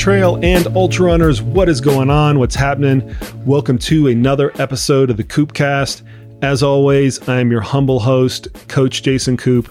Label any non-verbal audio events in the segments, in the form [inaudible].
trail and ultra runners, what is going on? What's happening? Welcome to another episode of the KoopCast. As always, I am your humble host, Coach Jason Koop.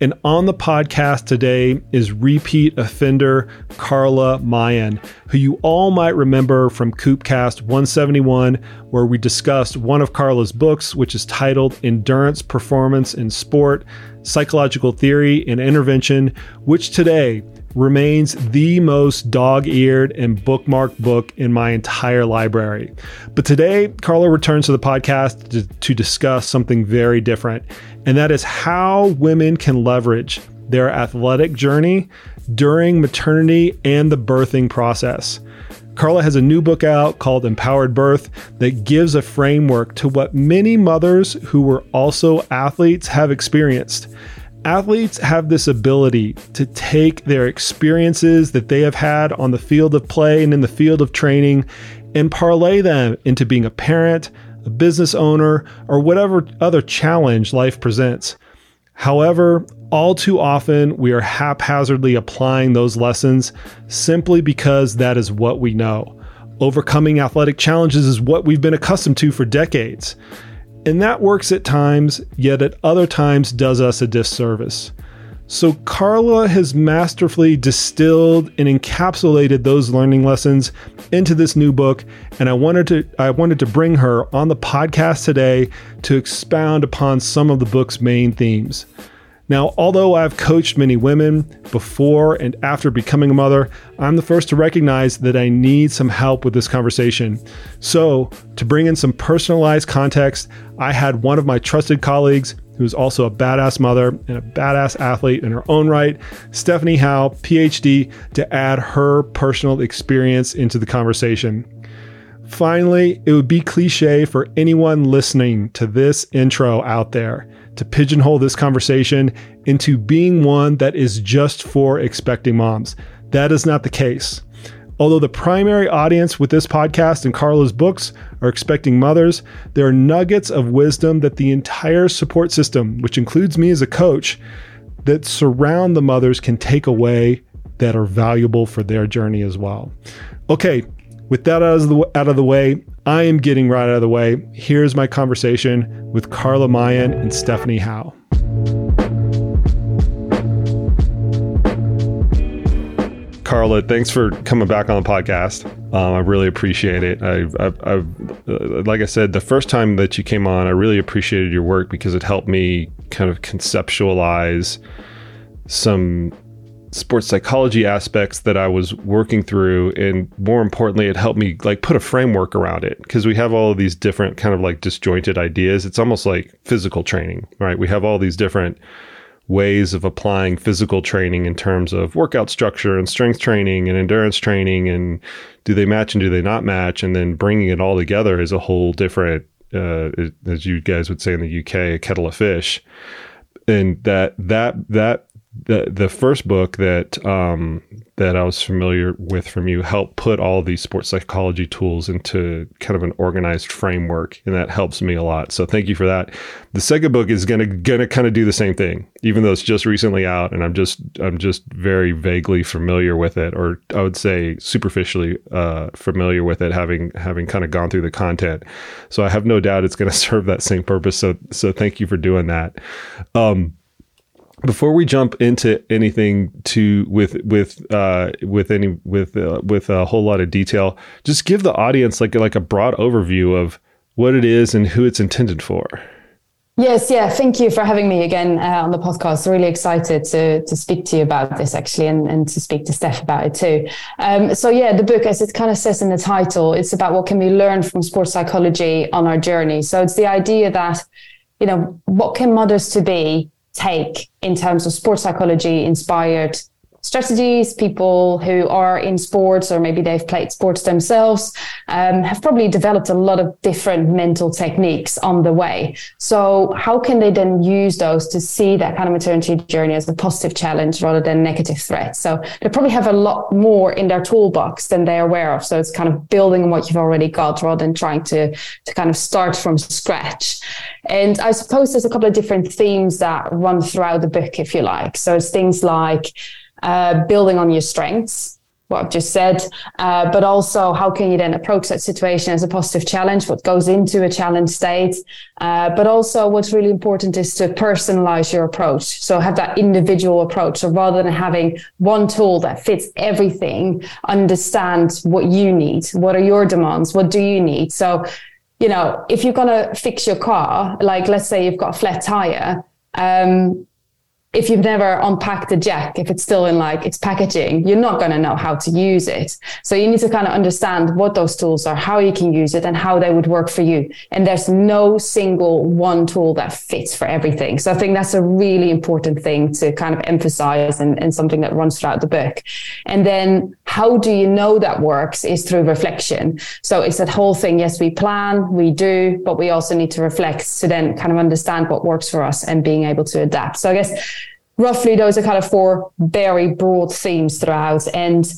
And on the podcast today is repeat offender Carla Meijen, who you all might remember from KoopCast 171, where we discussed one of Carla's books, which is titled Endurance Performance in Sport Psychological Theory and Intervention, which today remains the most dog eared and bookmarked book in my entire library. But today, Carla returns to the podcast to, to, discuss something very different, and that is how women can leverage their athletic journey during maternity and the birthing process. Carla has a new book out called Empowered Birth that gives a framework to what many mothers who were also athletes have experienced Athletes have this ability to take their experiences that they have had on the field of play and in the field of training and parlay them into being a parent, a business owner, or whatever other challenge life presents. However, all too often we are haphazardly applying those lessons simply because that is what we know. Overcoming athletic challenges is what we've been accustomed to for decades. And that works at times, yet at other times does us a disservice. So Carla has masterfully distilled and encapsulated those learning lessons into this new book and I wanted to I wanted to bring her on the podcast today to expound upon some of the book's main themes. Now, although I've coached many women before and after becoming a mother, I'm the first to recognize that I need some help with this conversation. So, to bring in some personalized context, I had one of my trusted colleagues who's also a badass mother and a badass athlete in her own right, Stephanie Howe, PhD, to add her personal experience into the conversation. Finally, it would be cliche for anyone listening to this intro out there to pigeonhole this conversation into being one that is just for expecting moms. That is not the case. Although the primary audience with this podcast and Carla's books are expecting mothers, there are nuggets of wisdom that the entire support system, which includes me as a coach, that surround the mothers can take away that are valuable for their journey as well. Okay, with that out of the, out of the way, I am getting right out of the way. Here's my conversation with Carla Meijen and Stephanie Howe. Carla, thanks for coming back on the podcast. Um, I really appreciate it. I've, I've, I've uh, like I said, the first time that you came on, I really appreciated your work because it helped me kind of conceptualize some sports psychology aspects that I was working through and more importantly it helped me like put a framework around it because we have all of these different kind of like disjointed ideas. It's almost like physical training right? We have all these different ways of applying physical training in terms of workout structure and strength training and endurance training and do they match and do they not match? And then bringing it all together is a whole different uh, as you guys would say in the UK a kettle of fish. And that that that the the first book that um, that I was familiar with from you helped put all these sports psychology tools into kind of an organized framework, and that helps me a lot. So thank you for that. The second book is gonna gonna kind of do the same thing, even though it's just recently out, and I'm just I'm just very vaguely familiar with it, or I would say superficially uh, familiar with it, having having kind of gone through the content. So I have no doubt it's going [laughs] to serve that same purpose. So so thank you for doing that. Um, before we jump into anything to with with uh, with any with uh, with a whole lot of detail, just give the audience like like a broad overview of what it is and who it's intended for. Yes, yeah. Thank you for having me again uh, on the podcast. Really excited to to speak to you about this actually, and, and to speak to Steph about it too. Um, so yeah, the book, as it kind of says in the title, it's about what can we learn from sports psychology on our journey. So it's the idea that you know what can mothers to be take in terms of sports psychology inspired strategies. People who are in sports or maybe they've played sports themselves um, have probably developed a lot of different mental techniques on the way. So how can they then use those to see that kind of maternity journey as a positive challenge rather than negative threat? So they probably have a lot more in their toolbox than they're aware of. So it's kind of building on what you've already got rather than trying to, to kind of start from scratch. And I suppose there's a couple of different themes that run throughout the book, if you like. So it's things like uh, building on your strengths, what I've just said, uh, but also how can you then approach that situation as a positive challenge? What goes into a challenge state? Uh, but also, what's really important is to personalize your approach. So have that individual approach. So rather than having one tool that fits everything, understand what you need. What are your demands? What do you need? So, you know, if you're going to fix your car, like let's say you've got a flat tire, um, if you've never unpacked a jack, if it's still in like its packaging, you're not going to know how to use it. So you need to kind of understand what those tools are, how you can use it and how they would work for you. And there's no single one tool that fits for everything. So I think that's a really important thing to kind of emphasize and, and something that runs throughout the book. And then how do you know that works is through reflection. So it's that whole thing. Yes, we plan, we do, but we also need to reflect to then kind of understand what works for us and being able to adapt. So I guess roughly those are kind of four very broad themes throughout. And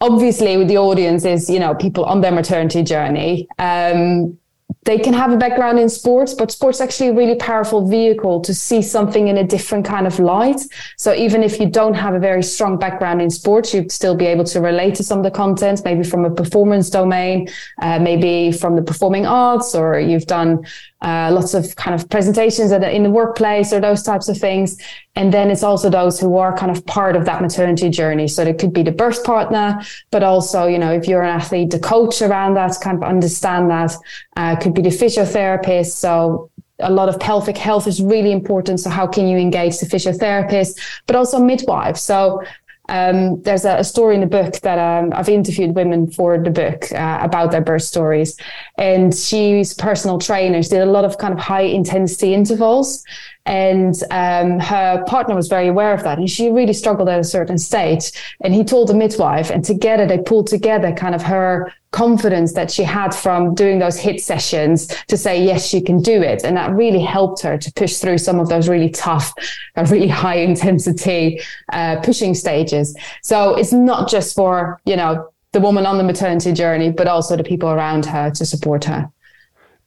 obviously with the audience is, you know, people on their maternity journey. Um, they can have a background in sports, but sports actually a really powerful vehicle to see something in a different kind of light. So even if you don't have a very strong background in sports, you'd still be able to relate to some of the content, maybe from a performance domain, uh, maybe from the performing arts, or you've done uh, lots of kind of presentations in the workplace or those types of things. And then it's also those who are kind of part of that maternity journey. So it could be the birth partner, but also, you know, if you're an athlete, the coach around that kind of understand that, uh, could be the physiotherapist. So a lot of pelvic health is really important. So how can you engage the physiotherapist, but also midwife? So um, there's a, a, story in the book that um, I've interviewed women for the book uh, about their birth stories, and she's personal trainers did a lot of kind of high intensity intervals, and um, her partner was very aware of that, and she really struggled at a certain stage. And he told the midwife, and together they pulled together kind of her confidence that she had from doing those HIIT sessions to say, yes, she can do it. And that really helped her to push through some of those really tough, uh, really [laughs] high intensity uh, pushing stages. So it's not just for, you know, the woman on the maternity journey, but also the people around her to support her.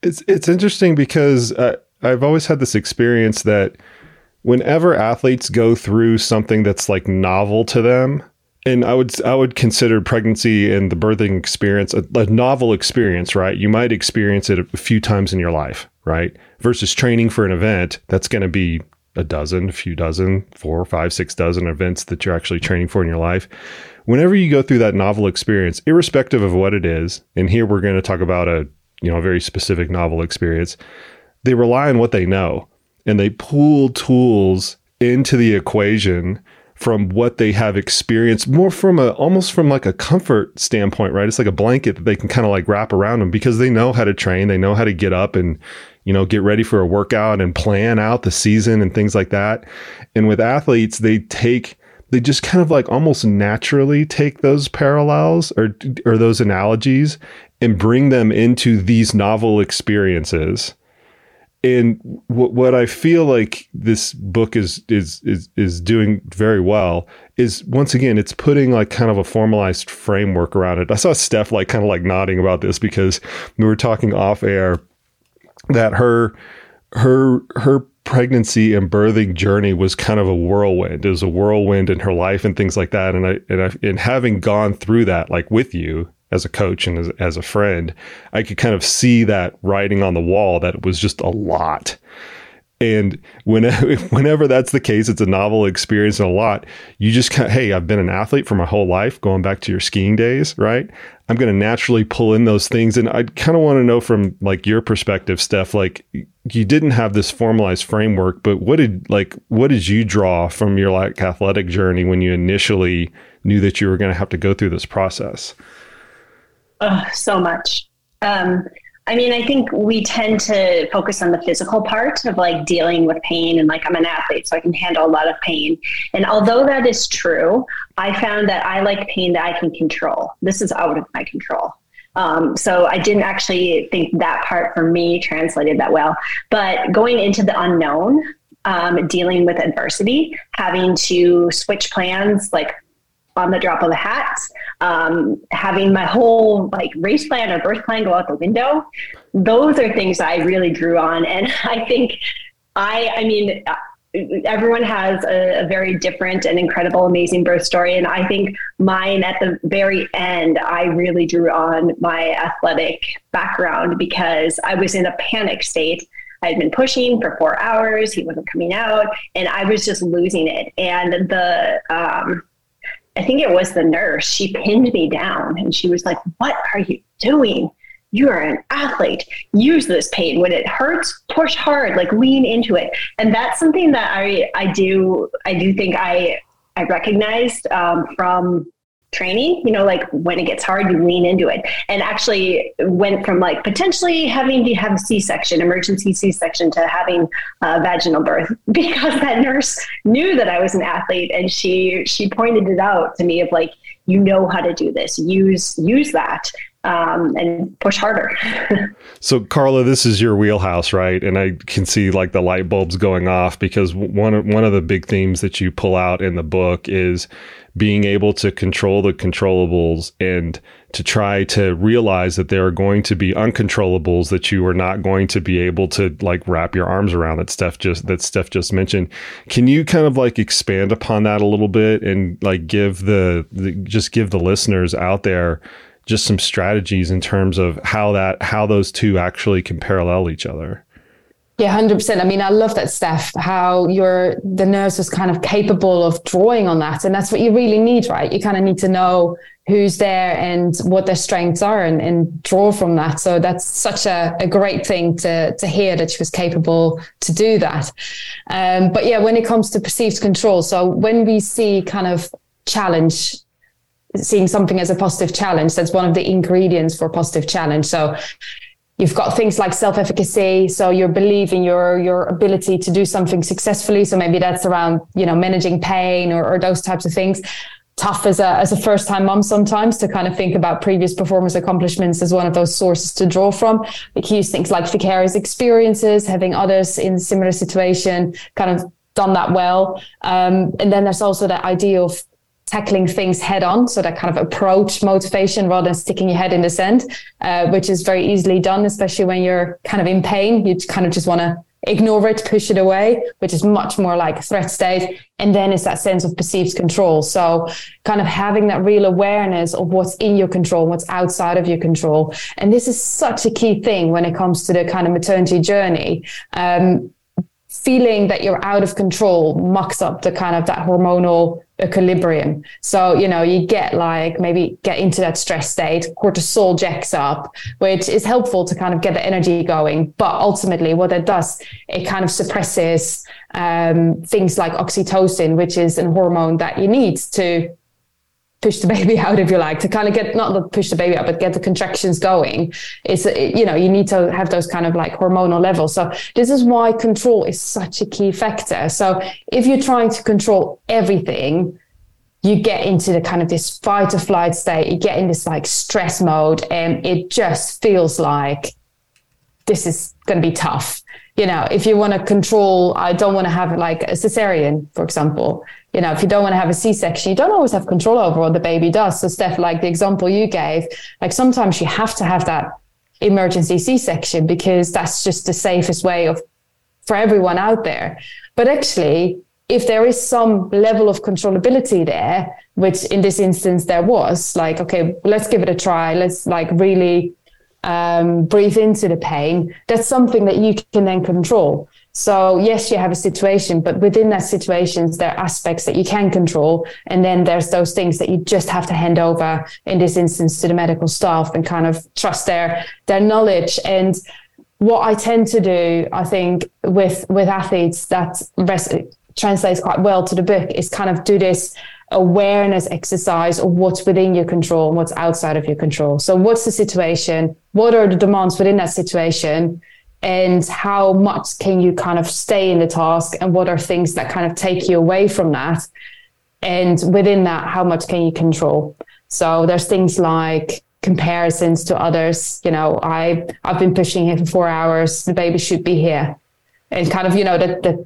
It's, it's interesting because uh, I've always had this experience that whenever athletes go through something that's like novel to them, and I would I would consider pregnancy and the birthing experience a, a, novel experience, right? You might experience it a few times in your life, right? Versus training for an event that's going to be a dozen, a few dozen, four, five, six dozen events that you're actually training for in your life. Whenever you go through that novel experience, irrespective of what it is, and here we're going to talk about a you know a very specific novel experience, they rely on what they know and they pull tools into the equation from what they have experienced more from a almost from like a comfort standpoint right? It's like a blanket that they can kind of like wrap around them because they know how to train they know how to get up and you know get ready for a workout and plan out the season and things like that. And with athletes they take they just kind of like almost naturally take those parallels or or those analogies and bring them into these novel experiences and what what I feel like this book is is is is doing very well is once again it's putting like kind of a formalized framework around it. I saw Steph like kind of like nodding about this because we were talking off air that her her her pregnancy and birthing journey was kind of a whirlwind. It was a whirlwind in her life and things like that. And I and I and having gone through that like with you as a coach and as, as a friend, I could kind of see that writing on the wall that it was just a lot. And whenever, [laughs] whenever that's the case, it's a novel experience and a lot. You just kind of, hey, I've been an athlete for my whole life, going back to your skiing days, right? I'm going to naturally pull in those things. And I kind of want to know from like your perspective, Steph, like you didn't have this formalized framework, but what did like, what did you draw from your like athletic journey when you initially knew that you were going to have to go through this process? Oh, so much. Um, I mean, I think we tend to focus on the physical part of like dealing with pain and like I'm an athlete, so I can handle a lot of pain. And although that is true, I found that I like pain that I can control. This is out of my control. Um, so I didn't actually think that part for me translated that well. But going into the unknown, um, dealing with adversity, having to switch plans like on the drop of a hat, um, having my whole like race plan or birth plan go out the window. Those are things I really drew on, and [laughs] I think I, I mean, everyone has a, a, very different and incredible, amazing birth story. And I think mine at the very end, I really drew on my athletic background because I was in a panic state. I had been pushing for four hours. He wasn't coming out, and I was just losing it. And the, um, I think it was the nurse. She pinned me down, and she was like, "What are you doing?" you are an athlete. Use this pain. When it hurts, push hard, like lean into it. And that's something that I, I do, I do think I, I recognized um, from training, you know, like when it gets hard, you lean into it. And actually went from like potentially having to have a C-section, emergency C-section to having a vaginal birth [laughs] because that nurse knew that I was an athlete and she, she pointed it out to me of like, you know how to do this, use, use that um, and push harder. [laughs] so, Carla, this is your wheelhouse, right? And I can see like the light bulbs going off because one of, one of the big themes that you pull out in the book is being able to control the controllables and to try to realize that there are going to be uncontrollables that you are not going to be able to like wrap your arms around that Steph just that Steph just mentioned. Can you kind of like expand upon that a little bit and like give the, the just give the listeners out there just some strategies in terms of how that how those two actually can parallel each other. Yeah, hundred percent. I mean, I love that, Steph. How your the nurse was kind of capable of drawing on that, and that's what you really need, right? You kind of need to know who's there and what their strengths are, and, and draw from that. So that's such a, a great thing to to hear that she was capable to do that. Um, but yeah, when it comes to perceived control, so when we see kind of challenge seeing something as a positive challenge. That's one of the ingredients for positive challenge. So you've got things like self-efficacy. So you're believing your your ability to do something successfully. So maybe that's around, you know, managing pain or, or those types of things. Tough as a as a first time mom sometimes to kind of think about previous performance accomplishments as one of those sources to draw from. We can use things like vicarious experiences, having others in similar situation kind of done that well. Um, and then there's also that idea of tackling things head on. So that kind of approach motivation rather than sticking your head in the sand, uh, which is very easily done, especially when you're kind of in pain. You kind of just want to ignore it, push it away, which is much more like threat state. And then it's that sense of perceived control. So kind of having that real awareness of what's in your control, what's outside of your control. And this is such a key thing when it comes to the kind of maternity journey. Um, feeling that you're out of control mucks up the kind of that hormonal equilibrium. So, you know, you get like maybe get into that stress state, cortisol jacks up, which is helpful to kind of get the energy going. But ultimately, what it does, it kind of suppresses um, things like oxytocin, which is a hormone that you need to push the baby [laughs] out if you like to kind of get not push the baby out but get the contractions going. It's uh, you know you need to have those kind of like hormonal levels. So this is why control is such a key factor. So if you're trying to control everything you get into the kind of this fight or flight state you get in this like stress mode and it just feels like this is going to be tough. You know if you want to control i don't want to have like a cesarean for example you know, if you don't want to have a C-section, you don't always have control over what the baby does. So Steph, like the example you gave, like sometimes you have to have that emergency C-section because that's just the safest way of for everyone out there. But actually, if there is some level of controllability there, which in this instance there was, like, okay, let's give it a try. Let's like really um, breathe into the pain. That's something that you can then control. So yes, you have a situation, but within that situations, there are aspects that you can control. And then there's those things that you just have to hand over in this instance to the medical staff and kind of trust their, their knowledge. And what I tend to do, I think with, with athletes that rest, translates quite well to the book is kind of do this awareness exercise of what's within your control and what's outside of your control. So what's the situation? What are the demands within that situation? And how much can you kind of stay in the task and what are things that kind of take you away from that? And within that how much can you control? So there's things like comparisons to others. You know i i've been pushing here for four hours. The baby should be here and kind of you know that the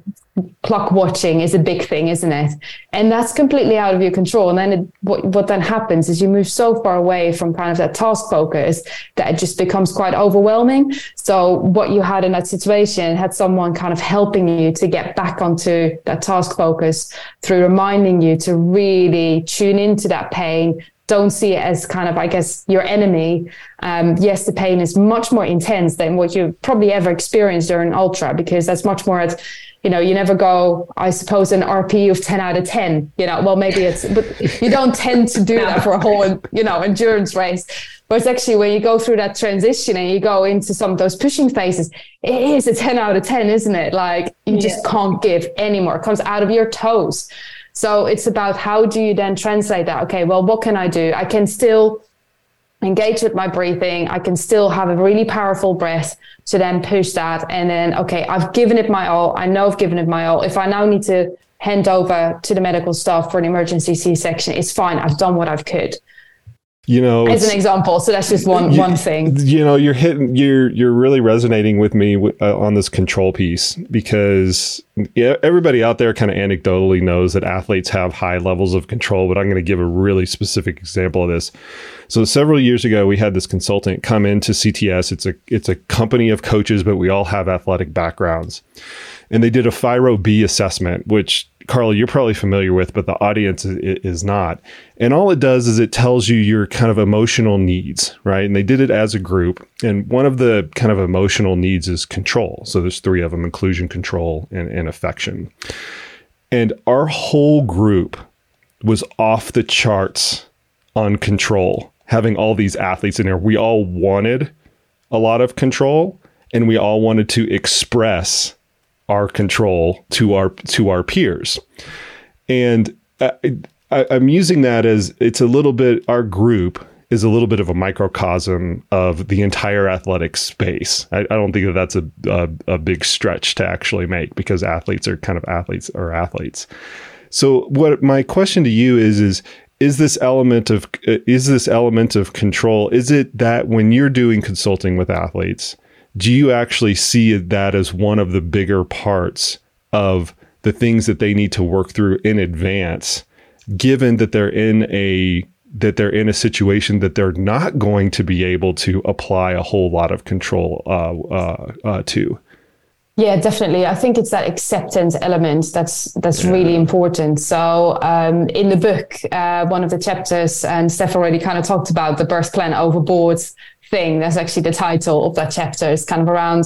clock watching is a big thing isn't it? And that's completely out of your control. And then it, what, what then happens is you move so far away from kind of that task focus that it just becomes quite overwhelming. So what you had in that situation had someone kind of helping you to get back onto that task focus through reminding you to really tune into that pain don't see it as kind of, I guess, your enemy. Um, yes, the pain is much more intense than what you probably ever experienced during ultra because that's much more at, you know, you never go, I suppose, an RP of 10 out of 10, you know, well, maybe it's, but you don't tend to do that for a whole, you know, endurance race. But it's actually when you go through that transition and you go into some of those pushing phases, it is a 10 out of 10, isn't it? Like you yeah. just can't give anymore. It comes out of your toes. So it's about how do you then translate that? Okay, well, what can I do? I can still engage with my breathing. I can still have a really powerful breath to then push that. And then, okay, I've given it my all. I know I've given it my all. If I now need to hand over to the medical staff for an emergency C section, it's fine. I've done what I've could you know as an example so that's just one you, one thing. you know you're hitting you're you're really resonating with me uh, on this control piece because yeah, everybody out there kind of anecdotally knows that athletes have high levels of control but i'm going to give a really specific example of this. So several years ago we had this consultant come into cts it's a it's a company of coaches but we all have athletic backgrounds. And they did a FIRO B assessment, which Carly, you're probably familiar with, but the audience is not. And all it does is it tells you your kind of emotional needs, right? And they did it as a group. And one of the kind of emotional needs is control. So there's three of them inclusion, control, and, and affection. And our whole group was off the charts on control, having all these athletes in there. We all wanted a lot of control and we all wanted to express our control to our to our peers and I, I, i'm using that as it's a little bit our group is a little bit of a microcosm of the entire athletic space. I, I don't think that that's a, a, a big stretch to actually make because athletes are kind of athletes or athletes. So what my question to you is is is this element of is this element of control is it that when you're doing consulting with athletes do you actually see that as one of the bigger parts of the things that they need to work through in advance given that they're in a that they're in a situation that they're not going to be able to apply a whole lot of control uh, uh, uh, to yeah, definitely. I think it's that acceptance element that's that's yeah. really important. So um, in the book, uh, one of the chapters, and Steph already kind of talked about the birth plan overboard thing. That's actually the title of that chapter. It's kind of around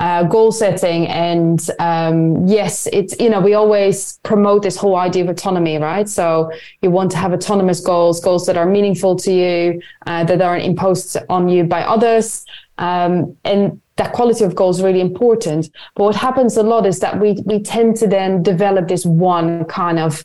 uh, goal setting. And um, yes, it's, you know, we always promote this whole idea of autonomy, right? So you want to have autonomous goals, goals that are meaningful to you, uh, that aren't imposed on you by others. Um, and that quality of goal is really important. But what happens a lot is that we, we tend to then develop this one kind of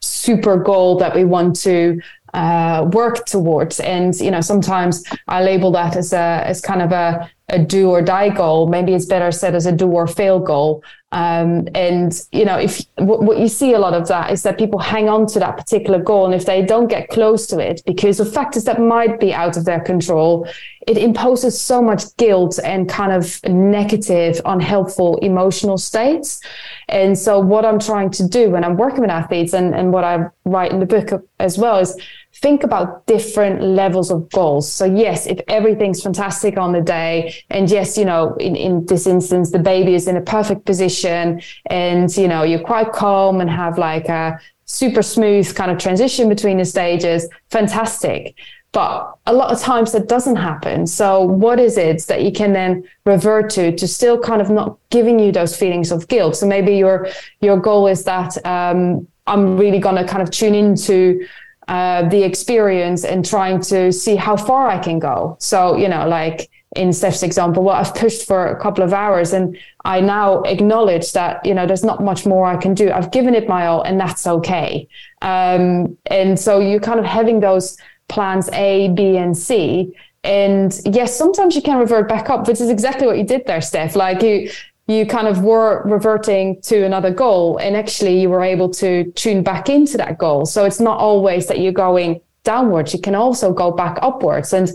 super goal that we want to uh, work towards. And you know, sometimes I label that as a as kind of a a do or die goal. Maybe it's better said as a do or fail goal. Um, and you know, if w- what you see a lot of that is that people hang on to that particular goal, and if they don't get close to it because of factors that might be out of their control, it imposes so much guilt and kind of negative, unhelpful emotional states. And so, what I'm trying to do when I'm working with athletes, and and what I write in the book as well, is think about different levels of goals. So yes, if everything's fantastic on the day, and yes, you know, in, in this instance, the baby is in a perfect position and, you know, you're quite calm and have like a super smooth kind of transition between the stages, fantastic. But a lot of times that doesn't happen. So what is it that you can then revert to to still kind of not giving you those feelings of guilt? So maybe your your goal is that um, I'm really going to kind of tune into uh, the experience and trying to see how far I can go. So, you know, like in Steph's example, well, I've pushed for a couple of hours and I now acknowledge that, you know, there's not much more I can do. I've given it my all and that's okay. Um, and so you're kind of having those plans A, B, and C. And yes, sometimes you can revert back up, which is exactly what you did there, Steph. Like you, you kind of were reverting to another goal and actually you were able to tune back into that goal. So it's not always that you're going downwards. You can also go back upwards. And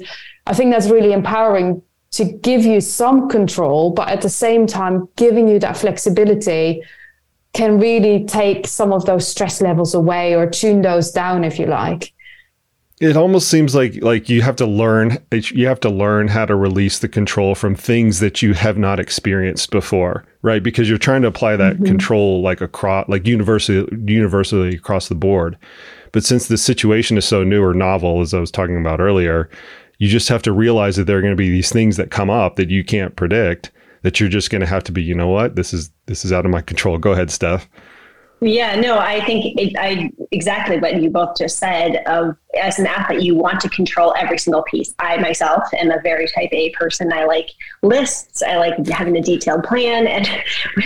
I think that's really empowering to give you some control, but at the same time, giving you that flexibility can really take some of those stress levels away or tune those down, if you like. It almost seems like like you have to learn you have to learn how to release the control from things that you have not experienced before, right? Because you're trying to apply that mm-hmm. control like across like universally universally across the board. But since the situation is so new or novel, as I was talking about earlier, you just have to realize that there are going to be these things that come up that you can't predict. That you're just going to have to be, you know what, this is this is out of my control. Go ahead, Steph. Yeah, no, I think it, I exactly what you both just said. Of as an athlete, you want to control every single piece. I myself am a very type A person. I like lists. I like having a detailed plan. [laughs]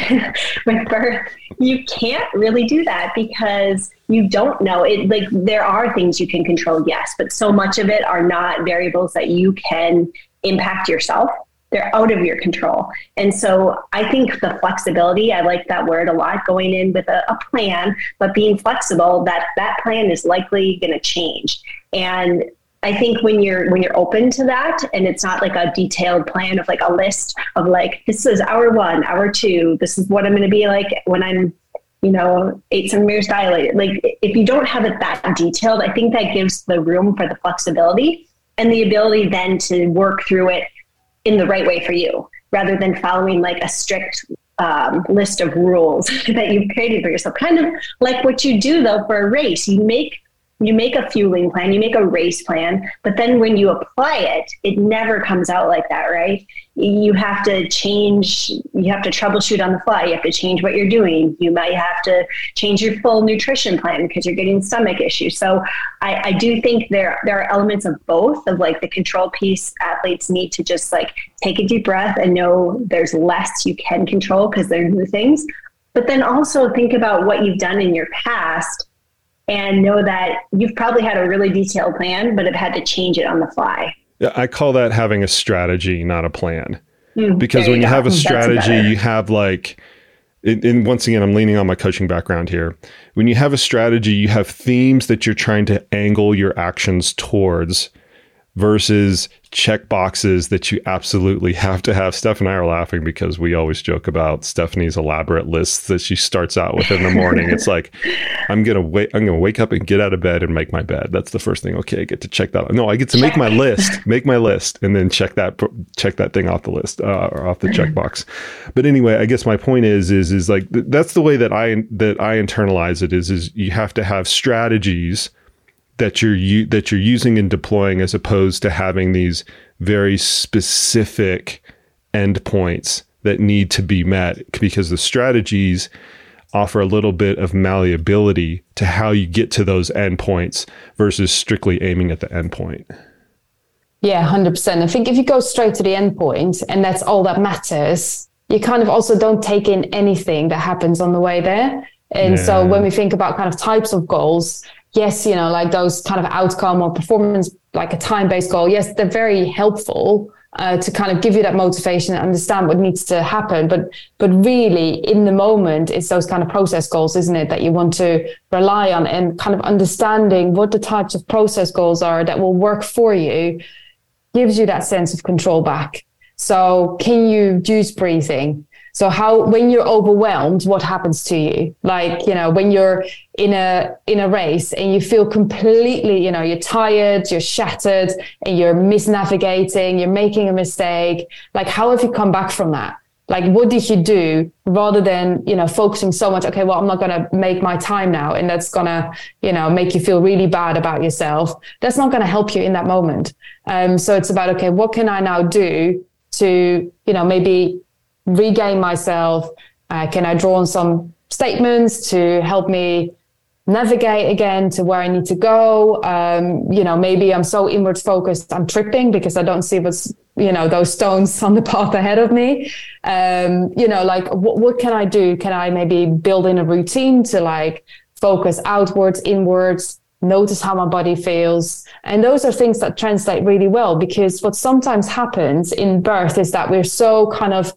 And with birth, you can't really do that because you don't know it. Like there are things you can control, yes, but so much of it are not variables that you can impact yourself they're out of your control. And so I think the flexibility, I like that word a lot, going in with a, a plan, but being flexible, that that plan is likely going to change. And I think when you're when you're open to that and it's not like a detailed plan of like a list of like this is hour one, hour two, this is what I'm going to be like when I'm you know, eight centimeters dilated. Like if you don't have it that detailed, I think that gives the room for the flexibility and the ability then to work through it in the right way for you rather than following like a strict um, list of rules [laughs] that you've created for yourself. Kind of like what you do though for a race. You make you make a fueling plan, you make a race plan, but then when you apply it, it never comes out like that, right? You have to change, you have to troubleshoot on the fly. You have to change what you're doing. You might have to change your full nutrition plan because you're getting stomach issues. So I, I do think there there are elements of both of like the control piece athletes need to just like take a deep breath and know there's less you can control because there are new things. But then also think about what you've done in your past and know that you've probably had a really detailed plan, but have had to change it on the fly. Yeah, I call that having a strategy, not a plan. Mm, because when you, you have a strategy, you have like, and once again, I'm leaning on my coaching background here. When you have a strategy, you have themes that you're trying to angle your actions towards versus check boxes that you absolutely [laughs] have to have. Steph and I are laughing because we always joke about Stephanie's elaborate lists that she starts out with in the morning. it's like, [laughs] I'm gonna wait. I'm gonna wake up and get out of bed and make my bed. That's the first thing. Okay, I get to check that. No, I get to make my list, make my list, and then check that check that thing off the list uh, or off the checkbox. But anyway, I guess my point is is is like that's the way that I that I internalize it. Is is you have to have strategies that you're that you're using and deploying as opposed to having these very specific endpoints that need to be met because the strategies offer a little bit of malleability to how you get to those endpoints versus strictly aiming at the endpoint. Yeah, 100%. I think if you go straight to the endpoint and that's all that matters, you kind of also don't take in anything that happens on the way there. And yeah. so when we think about kind of types of goals, yes, you know, like those kind of outcome or performance, like a time based goal, yes, they're very helpful. Uh, to kind of give you that motivation and understand what needs to happen, but but really in the moment, it's those kind of process goals, isn't it, that you want to rely on and kind of understanding what the types of process goals are that will work for you, gives you that sense of control back. So, can you use breathing? So how when you're overwhelmed, what happens to you? Like, you know, when you're in a in a race and you feel completely, you know, you're tired, you're shattered, and you're misnavigating, you're making a mistake. Like, how have you come back from that? Like, what did you do rather than, you know, focusing so much, okay, well, I'm not gonna make my time now, and that's gonna, you know, make you feel really bad about yourself. That's not gonna help you in that moment. Um, so it's about, okay, what can I now do to, you know, maybe regain myself? Uh, can I draw on some statements to help me navigate again to where I need to go? Um, you know, maybe I'm so inward focused, I'm tripping because I don't see what's, you know, those stones [laughs] on the path ahead of me. Um, you know, like what, what can I do? Can I maybe build in a routine to like focus outwards, inwards, notice how my body feels. And those are things that translate really well because what sometimes happens in birth is that we're so kind of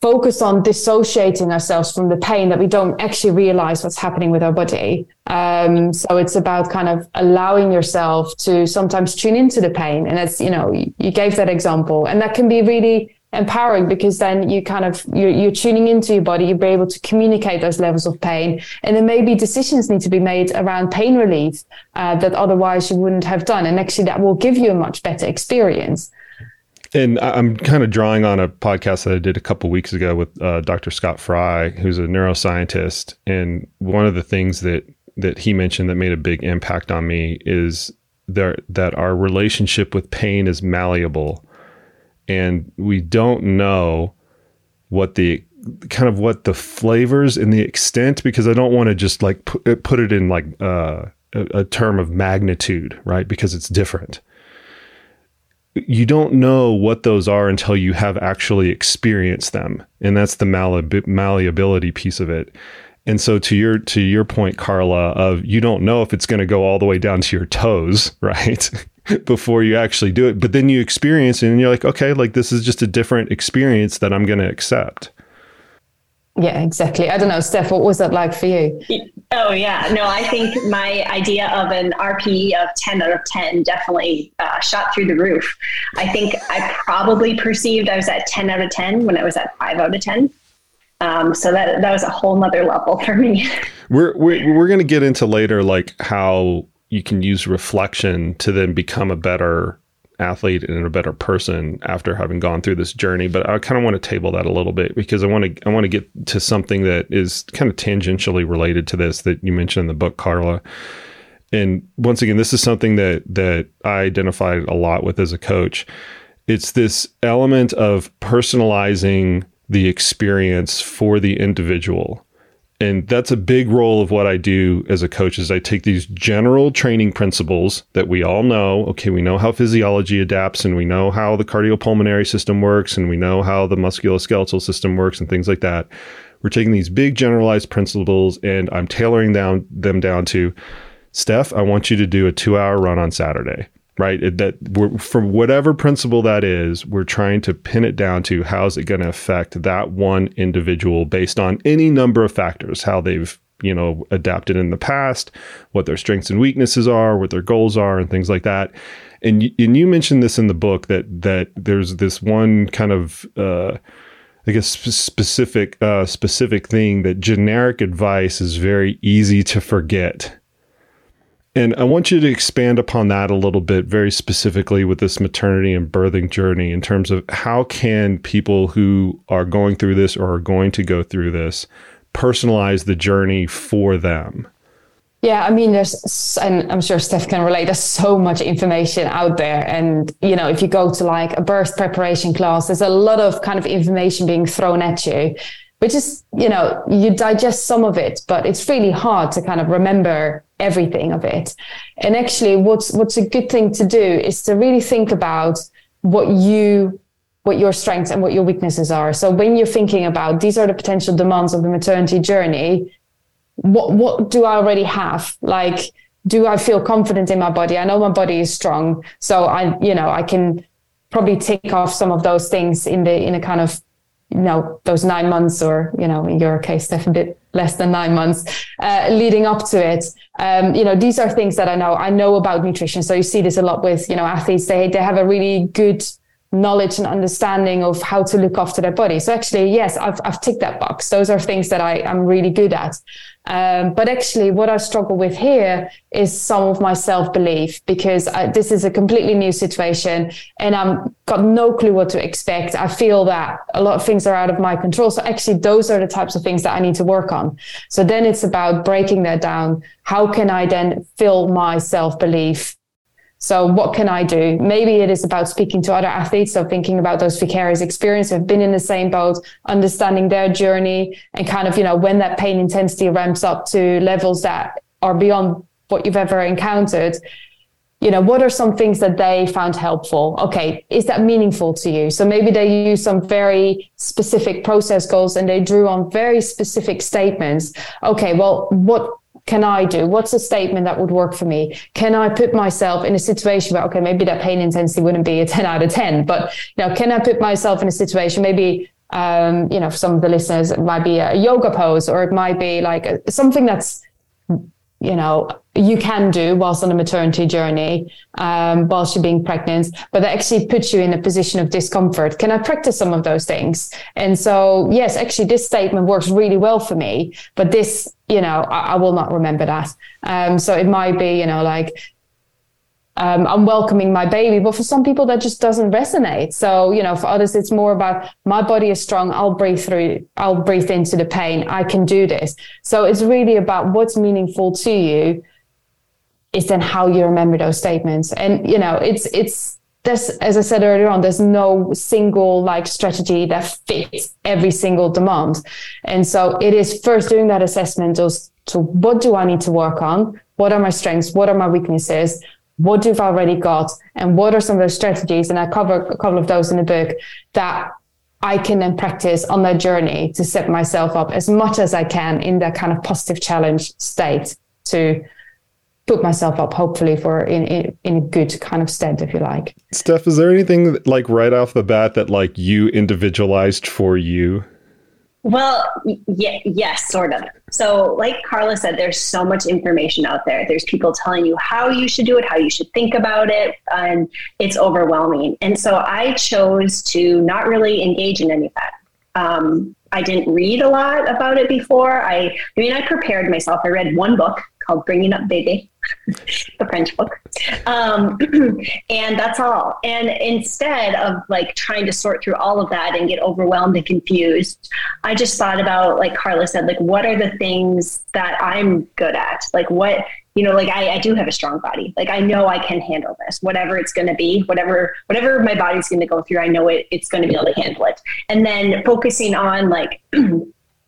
focus on dissociating ourselves from the pain that we don't actually realize what's happening with our body. Um, so it's about kind of allowing yourself to sometimes tune into the pain. And as you know, you gave that example. And that can be really empowering because then you kind of you're, you're tuning into your body you'll be able to communicate those levels of pain and then maybe decisions need to be made around pain relief uh, that otherwise you wouldn't have done and actually that will give you a much better experience and I'm kind of drawing on a podcast that I did a couple weeks ago with uh, Dr. Scott Fry, who's a neuroscientist. And one of the things that that he mentioned that made a big impact on me is there, that our relationship with pain is malleable, and we don't know what the kind of what the flavors and the extent because I don't want to just like put, put it in like uh, a, a term of magnitude, right? Because it's different you don't know what those are until you have actually experienced them. And that's the malleability piece of it. And so to your to your point carla of you don't know if it's going to go all the way down to your toes [laughs] right [laughs] before you actually do it. But then you experience it and you're like okay like this is just a different experience that i'm going to accept yeah, exactly. I don't know, Steph, what was that like for you? Oh, yeah. No, I think my idea of an RPE of 10 out of 10 definitely uh, shot through the roof. I think I probably perceived I was at 10 out of 10 when I was at 5 out of 10. Um, so that that was a whole nother level for me. [laughs] We're we're, we're going to get into later like how you can use reflection to then become a better athlete and a better person after having gone through this journey. But I kind of want to table that a little bit because I want to I want to get to something that is kind of tangentially related to this that you mentioned in the book, Carla. And once again, this is something that that I identified a lot with as a coach. It's this element of personalizing the experience for the individual and that's a big role of what I do as a coach is I take these general training principles that we all know. Okay, we know how physiology adapts and we know how the cardiopulmonary system works and we know how the musculoskeletal system works and things like that. We're taking these big generalized principles and I'm tailoring down them down to Steph, I want you to do a 2-hour run on Saturday right? It, that we're, from whatever principle that is, we're trying to pin it down to how's it going to affect that one individual based on any number of factors, how they've you know adapted in the past, what their strengths and weaknesses are, what their goals are, and things like that. And y- and you mentioned this in the book that that there's this one kind of uh, I guess specific uh, specific thing that generic advice is very easy to forget and I want you to expand upon that a little bit, very specifically with this maternity and birthing journey, in terms of how can people who are going through this or are going to go through this personalize the journey for them. Yeah, I mean, there's, and I'm sure Steph can relate. There's so much information out there, and you know, if you go to like a birth preparation class, there's a lot of kind of information being thrown at you, which is, you know, you digest some of it, but it's really hard to kind of remember everything of it. And actually, what's what's a good thing to do is to really think about what you what your strengths and what your weaknesses are. So when you're thinking about these are the potential demands of the maternity journey, what what do I already have? Like, do I feel confident in my body? I know my body is strong, so I you know I can probably tick off some of those things in the in a kind of you know those nine months or you know in your case Steph [laughs] a bit less than nine months uh, leading up to it. Um, you know these are things that i know i know about nutrition. So you see this a lot with you know athletes. They they have a really good knowledge and understanding of how to look after their body. So actually yes i've, I've ticked that box. Those are things that i am really good at um, but actually, what I struggle with here is some of my self belief because I, this is a completely new situation and I've got no clue what to expect. I feel that a lot of things are out of my control. So, actually, those are the types of things that I need to work on. So, then it's about breaking that down. How can I then fill my self belief so what can I do? Maybe it is about speaking to other athletes. So thinking about those vicarious experiences, have been in the same boat, understanding their journey and kind of, you know, when that pain intensity ramps up to levels that are beyond what you've ever encountered, you know, what are some things that they found helpful? Okay. Is that meaningful to you? So maybe they use some very specific process goals and they drew on very specific statements. Okay. Well, what can I do? What's a statement that would work for me? Can I put myself in a situation where, okay, maybe that pain intensity wouldn't be a [laughs] 10 out of 10, but you know, can I put myself in a situation, maybe um, you know, for some of the listeners, it might be a yoga pose or it might be like something that's, you know, you can do whilst on a maternity journey, um, whilst you're being pregnant, but that actually puts you in a position of discomfort. Can I practice some of those things? And so, yes, actually, this statement works really well for me, but this, you know, I, I will not remember that. Um, so it might be, you know, like um, I'm welcoming my baby. But for some people, that just doesn't resonate. So, you know, for others, it's more about my body is strong. I'll breathe through, I'll breathe into the pain. I can do this. So it's really about what's meaningful to you is then how you remember those statements. And, you know, it's, it's, there's, as I said earlier on, there's no single like strategy that fits every single demand. And so it is first doing that assessment as to what do I need to work on? What are my strengths? What are my weaknesses? What do you've already got and what are some of those strategies and i cover a couple of those in the book that i can then practice on that journey to set myself up as much as i can in that kind of positive challenge state to put myself up hopefully for in, in, in a good kind of stead if you like. Steph is there anything like right off the bat that like you individualized for you well, yeah, yes, sort of. So, like Carla said, there's so much information out there. There's people telling you how you should do it, how you should think about it, and it's overwhelming. And so, I chose to not really engage in any of that. Um, I didn't read a lot about it before. I, I mean, I prepared myself. I read one book called Bringing Up Baby, the French book. Um, [clears throat] and that's all. And instead of like trying to sort through all of that and get overwhelmed and confused, I just thought about, like Carla said, like, what are the things that I'm good at? Like, what, you know, like I, I do have a strong body. Like I know I can handle this, whatever it's going to be, whatever, whatever my body's going to go through, I know it, it's going to be able to handle it. And then focusing on like, [clears throat]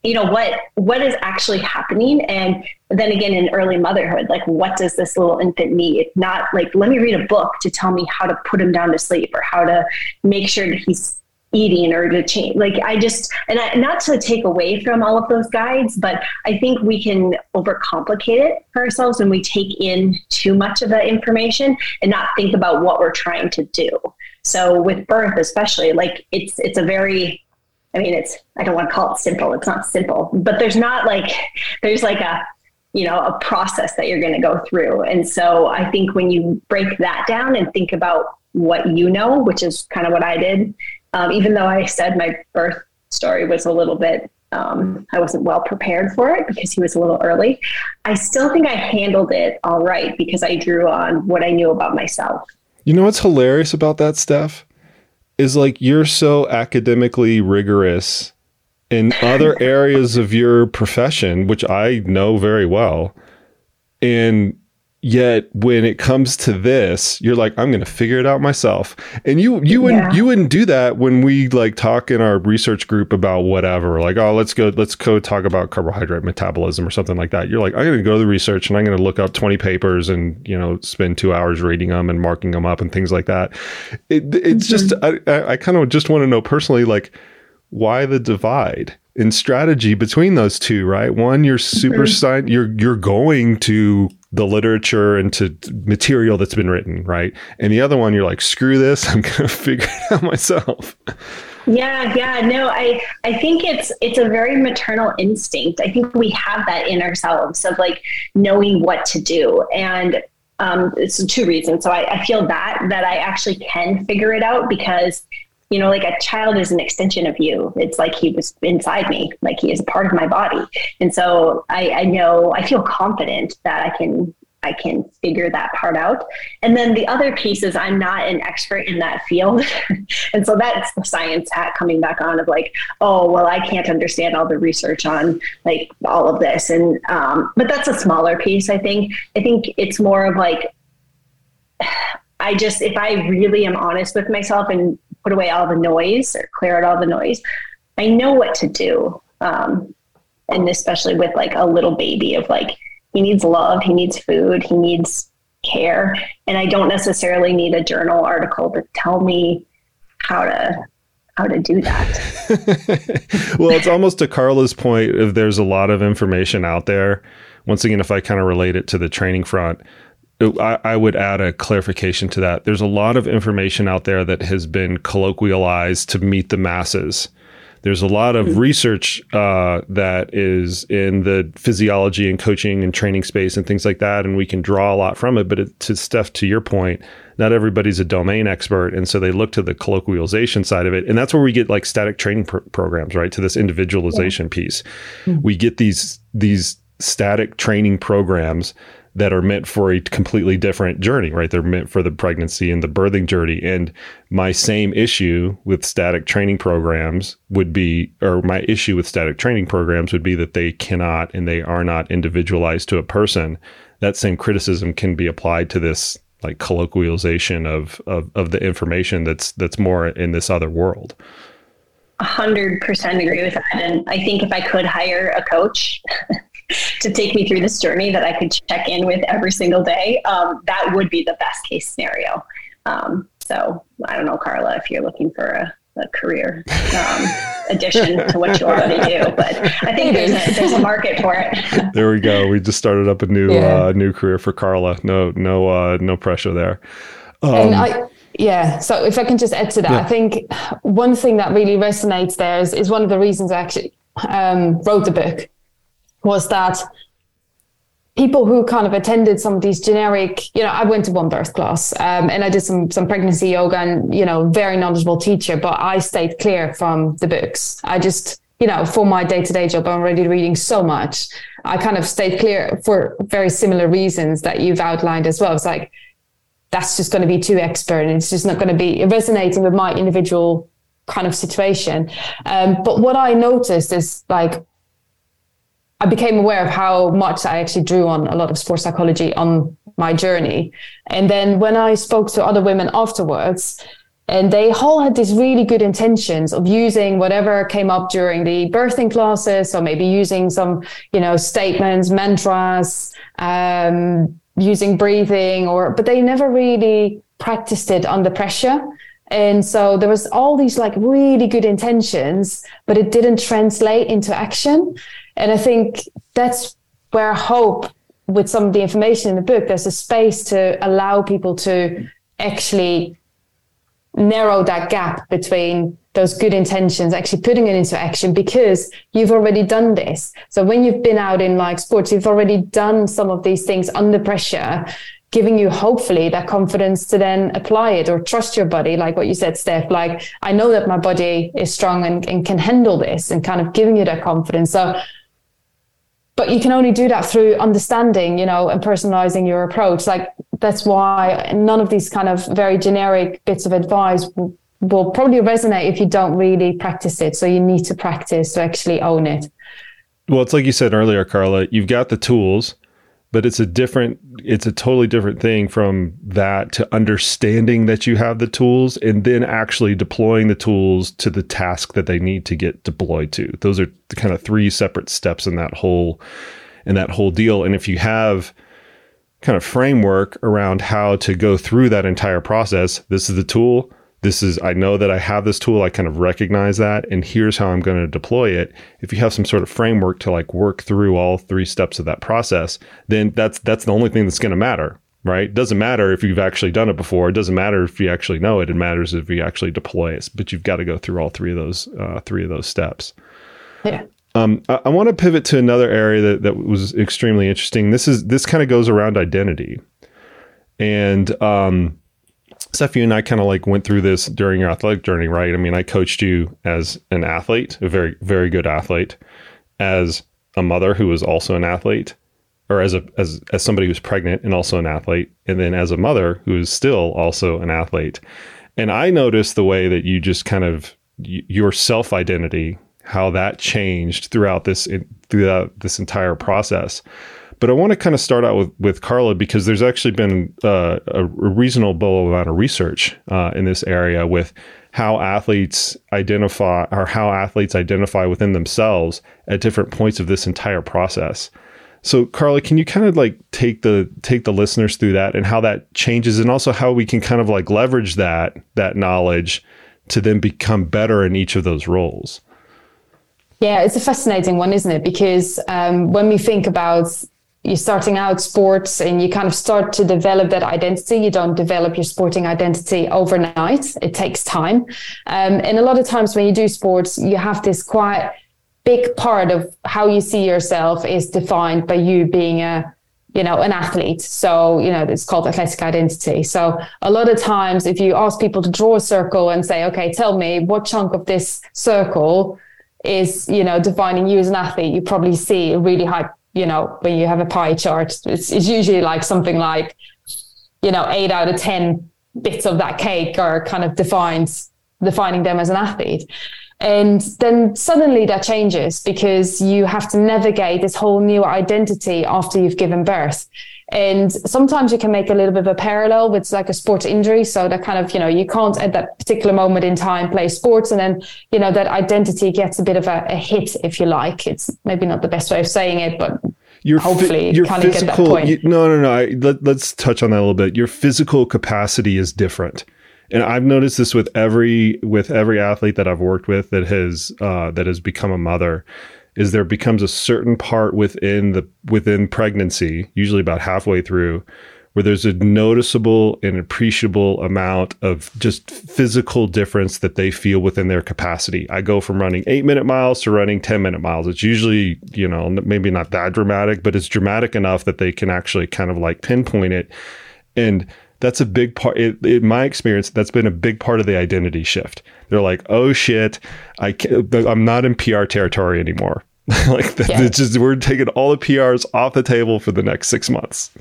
you know what what is actually happening? And then again in early motherhood like what does this little infant need? Not like let me read a book to tell me how to put him down to sleep or how to make sure that he's eating or to change. Like i just and I, not to take away from all of those guides but i think we can overcomplicate it for ourselves when we take in too much of that information and not think about what we're trying to do. So with birth especially like it's it's a very I mean, it's, I don't want to call it simple. It's not simple, but there's not like, there's like a, you know, a process that you're going to go through. And so I think when you break that down and think about what you know, which is kind of what I did, um, even though I said my birth story was a little bit, um, I wasn't well prepared for it because he was a little early. I still think I handled it all right because I drew on what I knew about myself. You know what's hilarious about that, Steph? Is like you're so academically rigorous in other [laughs] areas of your profession, which I know very well. And Yet when it comes to this, you're like, I'm going to figure it out myself. And you you yeah. wouldn't you wouldn't do that when we like talk in our research group about whatever. Like, oh, let's go let's go talk about carbohydrate metabolism or something like that. You're like, I'm going to go to the research and I'm going to look up 20 papers and you know spend two hours reading them and marking them up and things like that. It, it's mm-hmm. just I, I kind of just want to know personally like why the divide in strategy between those two, right? One, you're super mm-hmm. science, you're you're going to the literature and to material that's been written, right? And the other one, you're like, screw this, [laughs] I'm going to figure it out myself. Yeah, yeah, no, I I think it's it's a very maternal instinct. I think we have that in ourselves of like knowing what to do, and um, it's two reasons. So I, I feel that that I actually can figure it out because you know, like a child is an extension of you. It's like he was inside me, like he is a part of my body. And so I, I know, I feel confident that I can I can figure that part out. And then the other piece is I'm not an expert in that field. [laughs] and so that's the science hat coming back on of like, oh, well, I can't understand all the research on like all of this. And, um, but that's a smaller piece, I think. I think it's more of like, [sighs] I just, if I really am honest with myself and put away all the noise or clear out all the noise, I know what to do. Um, and especially with like a little baby of like, he needs love, he needs food, he needs care. And I don't necessarily need a journal article to tell me how to how to do that. [laughs] well, it's almost to Carla's point if there's a lot of information out there. Once again, if I kind of relate it to the training front, I, I, would add a clarification to that. There's a lot of information out there that has been colloquialized to meet the masses. there's a lot of research uh, that is in the physiology and coaching and training space and things like that, and we can draw a lot from it. But it, to Steph, to your point, not everybody's a domain expert, and so they look to the colloquialization side of it, and that's where we get like static training pr- programs, right? To this individualization yeah. piece, mm-hmm. we get these these static training programs that are meant for a completely different journey, right? They're meant for the pregnancy and the birthing journey. And my same issue with static training programs would be, or my issue with static training programs would be that they cannot and they are not individualized to a person. That same criticism can be applied to this like colloquialization of, of, of the information that's, that's more in this other world. 100% agree with that. And I think if I could hire a coach [laughs] to take me through this journey that I could check in with every single day, um, that would be the best case scenario. Um, so I don't know, Carla, if you're looking for a, a career um, [laughs] addition to what you already do, but I think there's a, there's a market for it. [laughs] there we go. We just started up a new yeah. uh, new career for Carla. No no uh, no pressure there. and um, I yeah. So if I can just add to that, yeah. I think one thing that really resonates there is, is one of the reasons I actually um, wrote the book was that people who kind of attended some of these generic, you know, I went to one birth class um, and I did some some pregnancy yoga and you know, very knowledgeable teacher, but I stayed clear from the books. I just, you know, for my day to day job, I'm already reading so much. I kind of stayed clear for very similar reasons that you've outlined as well. It's like that's just going to be too expert and it's just not going to be resonating with my individual kind of situation. Um, but what I noticed is like I became aware of how much I actually drew on a lot of sports psychology on my journey. And then when I spoke to other women afterwards, and they all had these really good intentions of using whatever came up during the birthing classes, or maybe using some, you know, statements, mantras, um, using breathing, or but they never really practiced it under pressure. And so there was all these like really good intentions, but it didn't translate into action. And I think that's where hope with some of the information in the book, there's a space to allow people to actually narrow that gap between those good intentions, actually putting it into action because you've already done this. So when you've been out in like sports, you've already done some of these things under pressure, giving you hopefully that confidence to then apply it or trust your body. Like what you said, Steph, like I know that my body is strong and, and can handle this and kind of giving you that confidence. So but you can only do that through understanding you know and personalizing your approach. Like that's why none of these kind of very generic bits of advice will, will probably resonate if you don't really practice it. So you need to practice to actually own it. Well it's like you said earlier carla you've got the tools but it's a different it's a totally different thing from that to understanding that you have the tools and then actually deploying the tools to the task that they need to get deployed to. Those are kind of three separate steps in that whole in that whole deal. And if you have kind of framework around how to go through that entire process this is the tool this is i know that i have this tool i kind of recognize that and here's how i'm going to deploy it. If you have some sort of framework to like work through all three steps of that process then that's that's the only thing that's going to matter right? Doesn't matter if you've actually done it before. It doesn't matter if you actually know it. It matters if you actually deploy it. But you've got to go through all three of those uh, three of those steps. Yeah. Um, I, I want to pivot to another area that, that was extremely interesting. This is this kind of goes around identity, and um, Steph, you and I kind of like went through this during your athletic journey, right? I mean, I coached you as an athlete, a very, very good athlete, as a mother who was also an athlete, or as a as as somebody who's pregnant and also an athlete, and then as a mother who is still also an athlete. And I noticed the way that you just kind of your self identity, how that changed throughout this throughout this entire process. But I want to kind of start out with, with Carla because there's actually been uh, a reasonable amount of research uh, in this area with how athletes identify or how athletes identify within themselves at different points of this entire process. So Carla, can you kind of like take the take the listeners through that and how that changes and also how we can kind of like leverage that that knowledge to then become better in each of those roles? Yeah, it's a fascinating one, isn't it? Because um, when we think about you're starting out sports and you kind of start to develop that identity. You don't develop your sporting identity overnight. It takes time. Um, and a lot of times when you do sports, you have this quite big part of how you see yourself is defined by you being a you know an athlete so you know it's called athletic identity so a lot of times if you ask people to draw a circle and say okay tell me what chunk of this circle is you know defining you as an athlete you probably see a really high you know, when you have a pie chart, it's, it's usually like something like, you know, eight out of 10 bits of that cake are kind of defines defining them as an athlete. And then suddenly that changes because you have to navigate this whole new identity after you've given birth. And sometimes you can make a little bit of a parallel with like a sports injury. So that kind of, you know, you can't at that particular moment in time play sports. And then, you know, that identity gets a bit of a, a hit, if you like. It's maybe not the best way of saying it, but your hopefully your kind physical, you, no, no, no. I, let, let's touch on that a little bit. Your physical capacity is different and I've noticed this with every with every athlete that I've worked with that has uh, that has become a mother is there becomes a certain part within the within pregnancy, usually about halfway through, where there's a noticeable and appreciable amount of just physical difference that they feel within their capacity. I go from running eight minute miles to running 10 minute miles. It's usually, you know, maybe not that dramatic, but it's dramatic enough that they can actually kind of like pinpoint it. And that's a big part in my experience that's been a big part of the identity shift they're like oh shit i i'm not in pr territory anymore [laughs] like that, yeah. it's just we're taking all the prs off the table for the next six months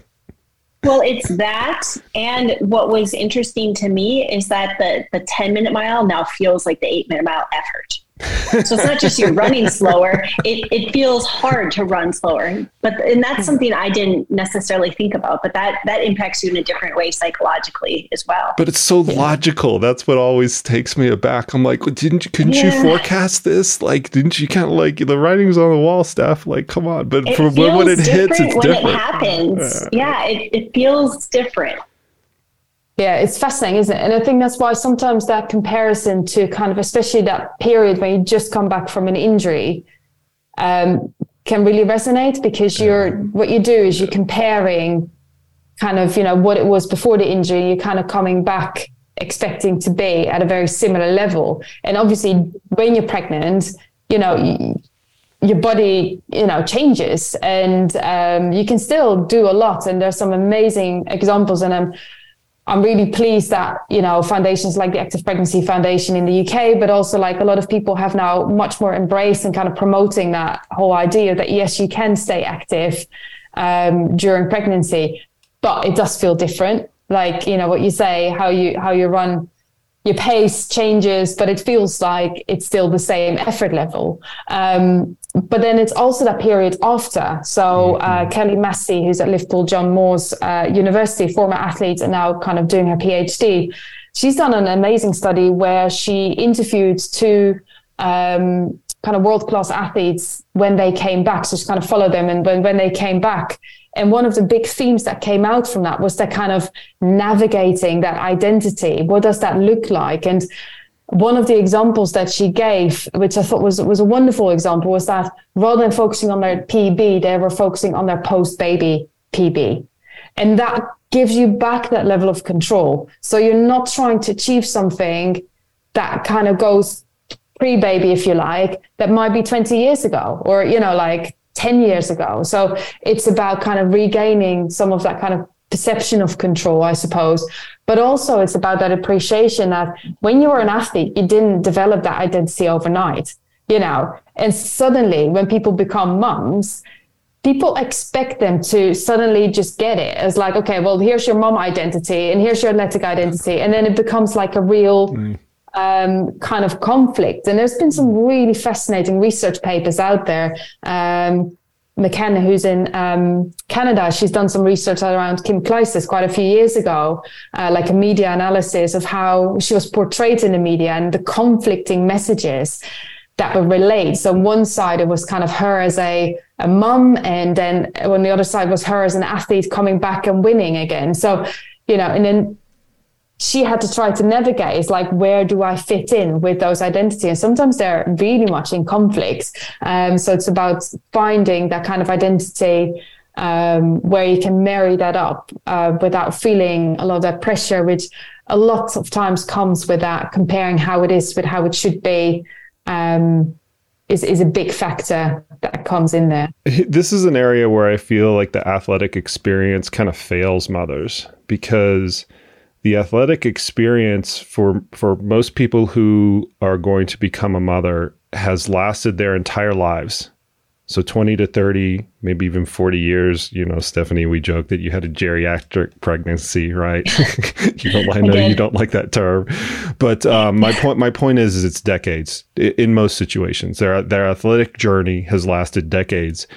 well it's that and what was interesting to me is that the the 10 minute mile now feels like the 8 minute mile effort so it's not just you're running slower. It, it feels hard to run slower. But and that's something i didn't necessarily think about but that that impacts you in a different way psychologically as well. But it's so yeah. logical. That's what always takes me aback. I'm like well, didn't you couldn't yeah. you forecast this? Like didn't you kind of like the writing's on the wall stuff like come on. But it when, when it hits it's when different. it happens. Yeah, yeah it, it feels different yeah, it's fascinating, isn't it? And I think that's why sometimes that comparison to kind of, especially that period when you just come back from an injury, um, can really resonate because you're what you do is you're comparing kind of you know what it was before the injury. You're kind of coming back expecting to be at a very similar level, and obviously when you're pregnant, you know. You, your body, you know, changes, and um, you can still do a lot. And there's some amazing examples, and I'm I'm really pleased that, you know, foundations like the Active Pregnancy Foundation in the UK, but also like a lot of people have now much more embraced and kind of promoting that whole idea that yes, you can stay active um, during pregnancy, but it does feel different. Like, you know, what you say, how you, how you run your pace changes, but it feels like it's still the same effort level. Um, but then it's also that period after. So uh, mm-hmm. Kelly Massey, who's at Liverpool John Moores uh, University, former athlete, and now kind of doing her PhD. She's done an amazing study where she interviewed two um, kind of world class athletes when they came back. So she kind of followed them, and when when they came back, and one of the big themes that came out from that was that kind of navigating that identity. What does that look like? And one of the examples that she gave, which I thought was was a wonderful example, was that rather than focusing on their PB, they were focusing on their post baby PB. And that gives you back that level of control. So you're not trying to achieve something that kind of goes pre baby, if you like, that might be 20 years ago or, you know, like 10 years ago. So it's about kind of regaining some of that kind of perception of control, I suppose. But also it's about that appreciation that when you were an athlete, you didn't develop that identity overnight, you know, and suddenly when people become moms, people expect them to suddenly just get it as like, okay, well, here's your mom identity and here's your athletic identity. And then it becomes like a real mm. Um, kind of conflict. And there's been some really fascinating research papers out there. Um, McGannon, who's in um, Canada, she's done some research around Kim Clijsters quite a few years ago, uh, like a media analysis of how she was portrayed in the media and the conflicting messages that would relate. So one side it was kind of her as a a mum, and then on the other side was her as an athlete coming back and winning again. So you know, and then she had to try to navigate is like where do i fit in with those identities and sometimes they're really much in conflict um, so it's about finding that kind of identity um, where you can marry that up uh, without feeling a lot of that pressure, which a lot of times comes with that comparing how it is with how it should be. Um, is, is a big factor that comes in there. [laughs] This is an area where I feel like the athletic experience kind of fails mothers because the athletic experience for for most people who are going to become a mother has lasted their entire lives so 20 to 30, maybe even 40 years, you know, Stephanie, we joke that you had a geriatric pregnancy, right? [laughs] you don't, I know you don't like that term, but um, my point, my point is, is it's decades in most situations. Their, their athletic journey has lasted decades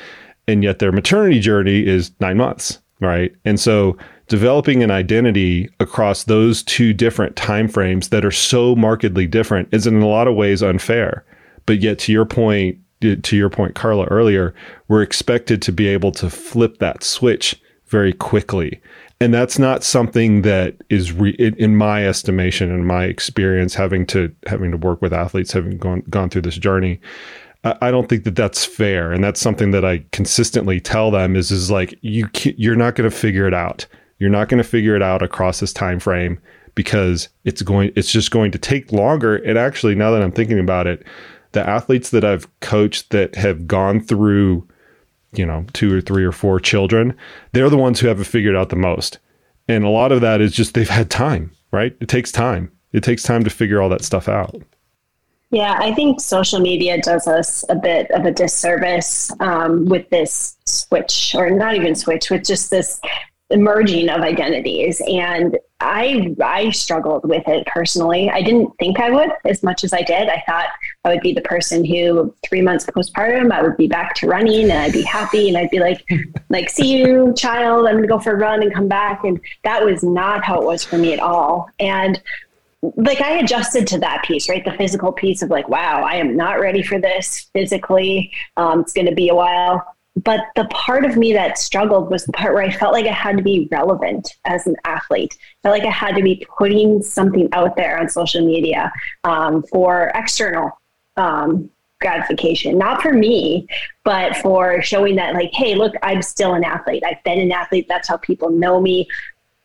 and yet their maternity journey is nine months, right? And so developing an identity across those two different timeframes that are so markedly different is in a lot of ways unfair. But yet to your point, to your point, Carla, earlier, we're expected to be able to flip that switch very quickly. And that's not something that is, re- in my estimation and my experience, having to having to work with athletes, having gone gone through this journey. I don't think that that's fair, and that's something that I consistently tell them is is like you you're not going to figure it out. You're not going to figure it out across this time frame because it's going it's just going to take longer. And actually, now that I'm thinking about it, the athletes that I've coached that have gone through, you know, two or three or four children, they're the ones who have figured out the most. And a lot of that is just they've had time, right? It takes time. It takes time to figure all that stuff out. Yeah, I think social media does us a bit of a disservice um, with this switch, or not even switch, with just this merging of identities and i i struggled with it personally i didn't think i would as much as i did i thought i would be the person who three months postpartum i would be back to running and i'd be happy and i'd be like [laughs] like see you child i'm gonna go for a run and come back and that was not how it was for me at all and like I adjusted to that piece, right? The physical piece of like, wow, I am not ready for this physically. Um, it's going to be a while. But the part of me that struggled was the part where I felt like I had to be relevant as an athlete. I felt like I had to be putting something out there on social media um, for external um, gratification, not for me, but for showing that, like, hey, look, I'm still an athlete. I've been an athlete. That's how people know me.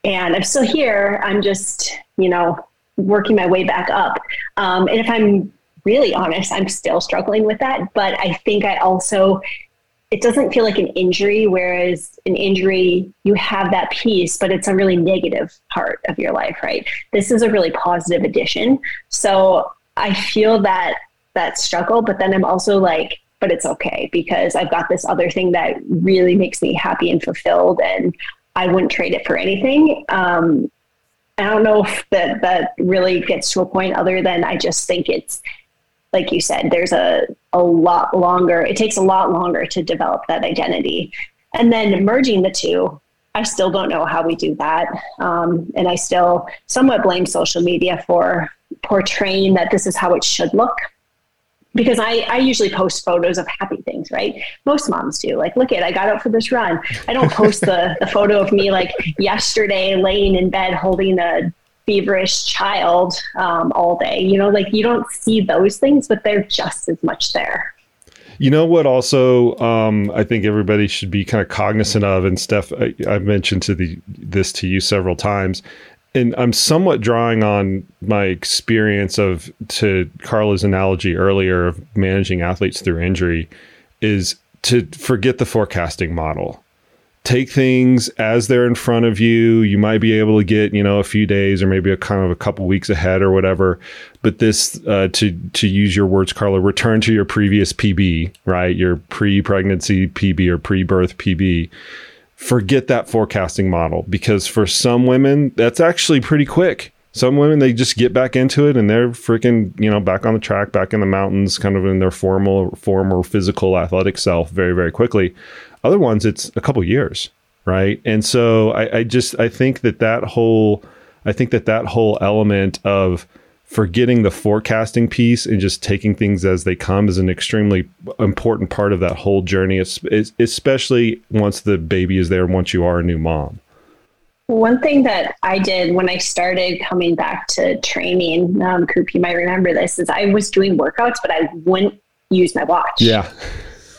And I'm still here. I'm just, you know, working my way back up. Um, and if I'm really honest, I'm still struggling with that. But I think I also it doesn't feel like an injury, whereas an injury, you have that piece, but it's a really negative part of your life, right? This is a really positive addition. So I feel that that struggle, but then I'm also like, but it's okay because I've got this other thing that really makes me happy and fulfilled, and I wouldn't trade it for anything. Um, I don't know if that that really gets to a point other than I just think it's like you said, there's a, a lot longer, it takes a lot longer to develop that identity. And then merging the two, I still don't know how we do that. Um, and I still somewhat blame social media for portraying that this is how it should look. Because I, I usually post photos of happy things, right? Most moms do. Like, look at, I got out for this run. I don't post the, [laughs] the photo of me like yesterday laying in bed holding a feverish child um, all day. You know, like you don't see those things, but they're just as much there. You know what? Also, um, I think everybody should be kind of cognizant of, and Steph, I, have mentioned to the this to you several times, and I'm somewhat drawing on my experience of to Carla's analogy earlier of managing athletes through injury, is to forget the forecasting model take things as they're in front of you. You might be able to get, you know, a few days or maybe a kind of a couple weeks ahead or whatever. But this, uh, to to use your words, Carla, return to your previous PB, right? Your pre-pregnancy PB or pre-birth PB. Forget that forecasting model because for some women, that's actually pretty quick. Some women they just get back into it and they're freaking, you know, back on the track, back in the mountains, kind of in their formal, form or physical athletic self very, very quickly other ones, it's a couple years, right? And so I, I just I think that that whole I think that that whole element of forgetting the forecasting piece and just taking things as they come is an extremely important part of that whole journey, especially once the baby is there, once you are a new mom. One thing that I did when I started coming back to training, um, Koop, you might remember this, is I was doing workouts, but I wouldn't use my watch. Yeah.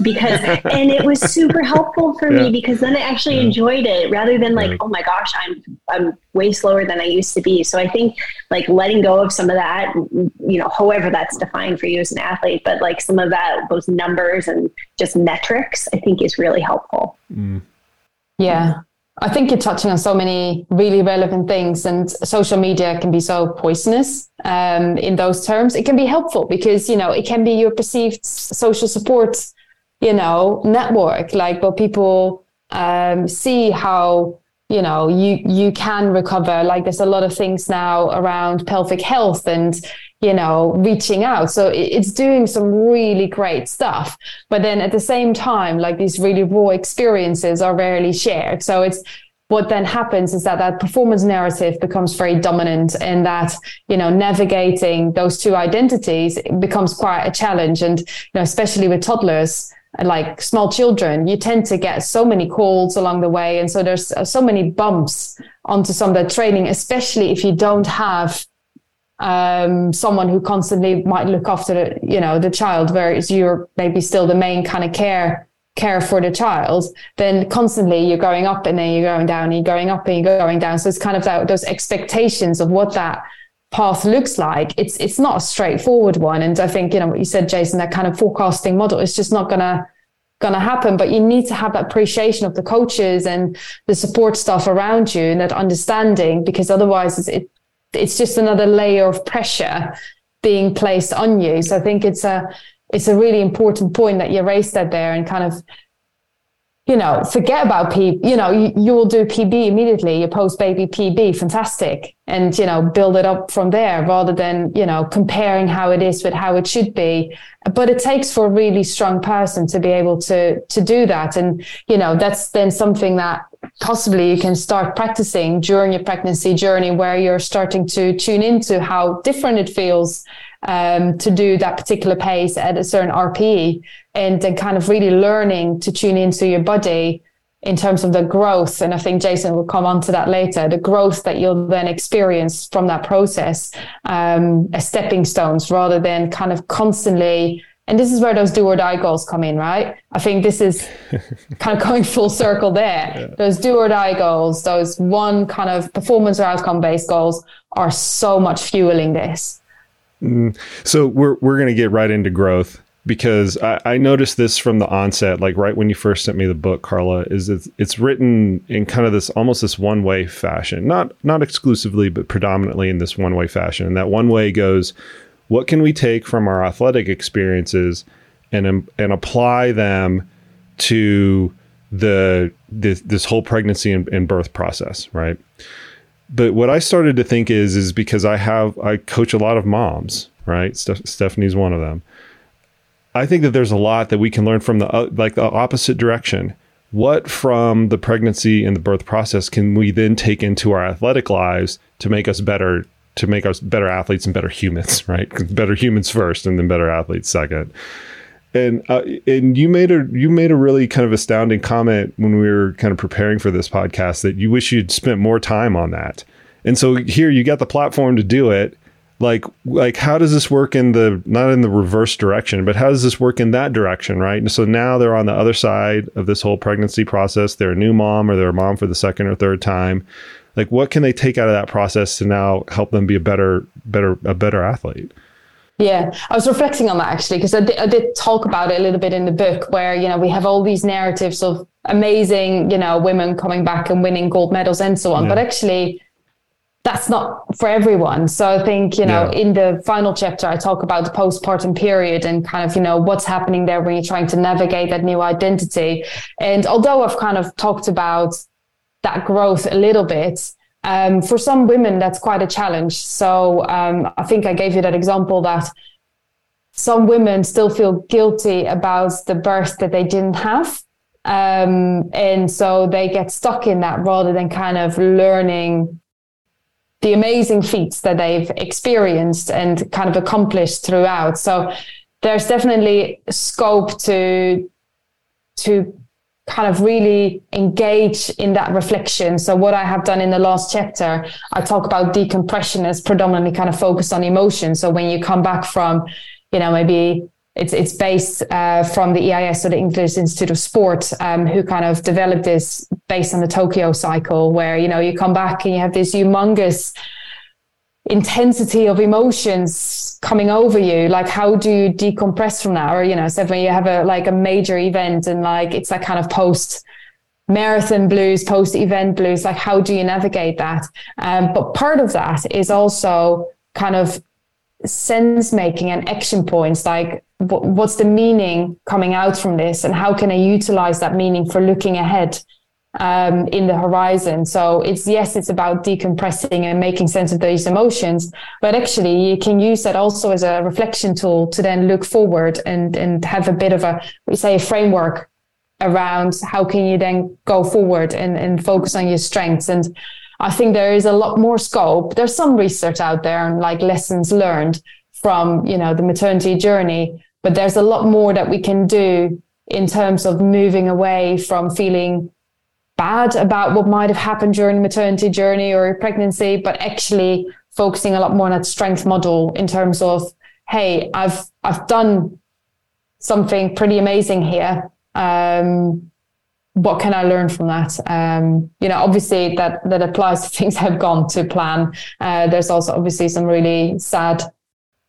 Because [laughs] and it was super helpful for yeah. me because then I actually yeah. enjoyed it rather than like, right. oh my gosh, I'm I'm way slower than I used to be. So I think like letting go of some of that, you know, however that's defined for you as an athlete, but like some of that those numbers and just metrics, I think is really helpful. Mm. Yeah. I think you're touching on so many really relevant things, and social media can be so poisonous um, in those terms. It can be helpful because you know it can be your perceived social support, you know, network. Like, but people um, see how you know you you can recover. Like, there's a lot of things now around pelvic health and you know, reaching out. So it's doing some really great stuff. But then at the same time, like these really raw experiences are rarely shared. So it's, what then happens is that that performance narrative becomes very dominant and that you know navigating those two identities becomes quite a challenge and you know especially with toddlers like small children you tend to get so many calls along the way and so there's so many bumps onto some of the training especially if you don't have um, someone who constantly might look after the, you know, the child, whereas you're maybe still the main kind of care care for the child, then constantly you're going up and then you're going down, and you're going up and you're going down. So it's kind of that, those expectations of what that path looks like. It's it's not a straightforward one. And I think, you know, what you said, Jason, that kind of forecasting model is just not gonna gonna happen. But you need to have that appreciation of the coaches and the support staff around you and that understanding because otherwise it's, it it's just another layer of pressure being placed on you. So I think it's a it's a really important point that you raised that there and kind of you know, forget about P, you know, you, you will do PB immediately, your post baby PB, fantastic. And, you know, build it up from there rather than, you know, comparing how it is with how it should be. But it takes for a really strong person to be able to, to do that. And, you know, that's then something that possibly you can start practicing during your pregnancy journey where you're starting to tune into how different it feels um, to do that particular pace at a certain RPE and then kind of really learning to tune into your body in terms of the growth. And I think Jason will come on to that later, the growth that you'll then experience from that process um, as stepping stones rather than kind of constantly. And this is where those do or die goals come in, right? I think this is [laughs] kind of going full circle there. Yeah. Those do or die goals, those one kind of performance or outcome based goals are so much fueling this. Mm. So we're we're going to get right into growth because I, I, noticed this from the onset, like right when you first sent me the book, Carla, is it's, it's written in kind of this almost this one way fashion, not not exclusively, but predominantly in this one way fashion. And that one way goes, what can we take from our athletic experiences and and apply them to the this, this whole pregnancy and, and birth process, right? But what I started to think is is because I have I coach a lot of moms, right? Steph- Stephanie's one of them. I think that there's a lot that we can learn from the uh, like the opposite direction. What from the pregnancy and the birth process can we then take into our athletic lives to make us better to make us better athletes and better humans, [laughs] right? Better humans first and then better athletes second. And uh, and you made a you made a really kind of astounding comment when we were kind of preparing for this podcast that you wish you'd spent more time on that. And so here you got the platform to do it. Like like how does this work in the not in the reverse direction, but how does this work in that direction, right? And so now they're on the other side of this whole pregnancy process. They're a new mom or they're a mom for the second or third time. Like what can they take out of that process to now help them be a better better a better athlete? Yeah, I was reflecting on that actually because I, I did talk about it a little bit in the book where, you know, we have all these narratives of amazing, you know, women coming back and winning gold medals and so on. Yeah. But actually, that's not for everyone. So I think, you know, yeah. in the final chapter, I talk about the postpartum period and kind of, you know, what's happening there when you're trying to navigate that new identity. And although I've kind of talked about that growth a little bit, um, for some women, that's quite a challenge. So um, I think I gave you that example that some women still feel guilty about the birth that they didn't have. Um, and so they get stuck in that rather than kind of learning the amazing feats that they've experienced and kind of accomplished throughout. So there's definitely scope to to kind of really engage in that reflection. So what I have done in the last chapter, I talk about decompression as predominantly kind of focused on emotion. So when you come back from, you know, maybe it's it's based uh, from the EIS or the English Institute of Sport, um, who kind of developed this based on the Tokyo cycle, where you know you come back and you have this humongous intensity of emotions coming over you like how do you decompress from that? Or you know so when you have a like a major event and like it's that kind of post marathon blues post event blues like how do you navigate that? Um, but part of that is also kind of sense making and action points like what's the meaning coming out from this and how can i utilize that meaning for looking ahead um, in the horizon. So it's yes, it's about decompressing and making sense of these emotions, but actually you can use that also as a reflection tool to then look forward and and have a bit of a we say a framework around how can you then go forward and, and focus on your strengths and I think there is a lot more scope. There's some research out there and like lessons learned from, you know, the maternity journey, but there's a lot more that we can do in terms of moving away from feeling bad about what might have happened during the maternity journey or pregnancy, but actually focusing a lot more on that strength model in terms of, hey, I've I've done something pretty amazing here. Um, what can I learn from that? Um, you know, obviously that that applies to [laughs] things that have gone to plan. Uh, there's also obviously some really sad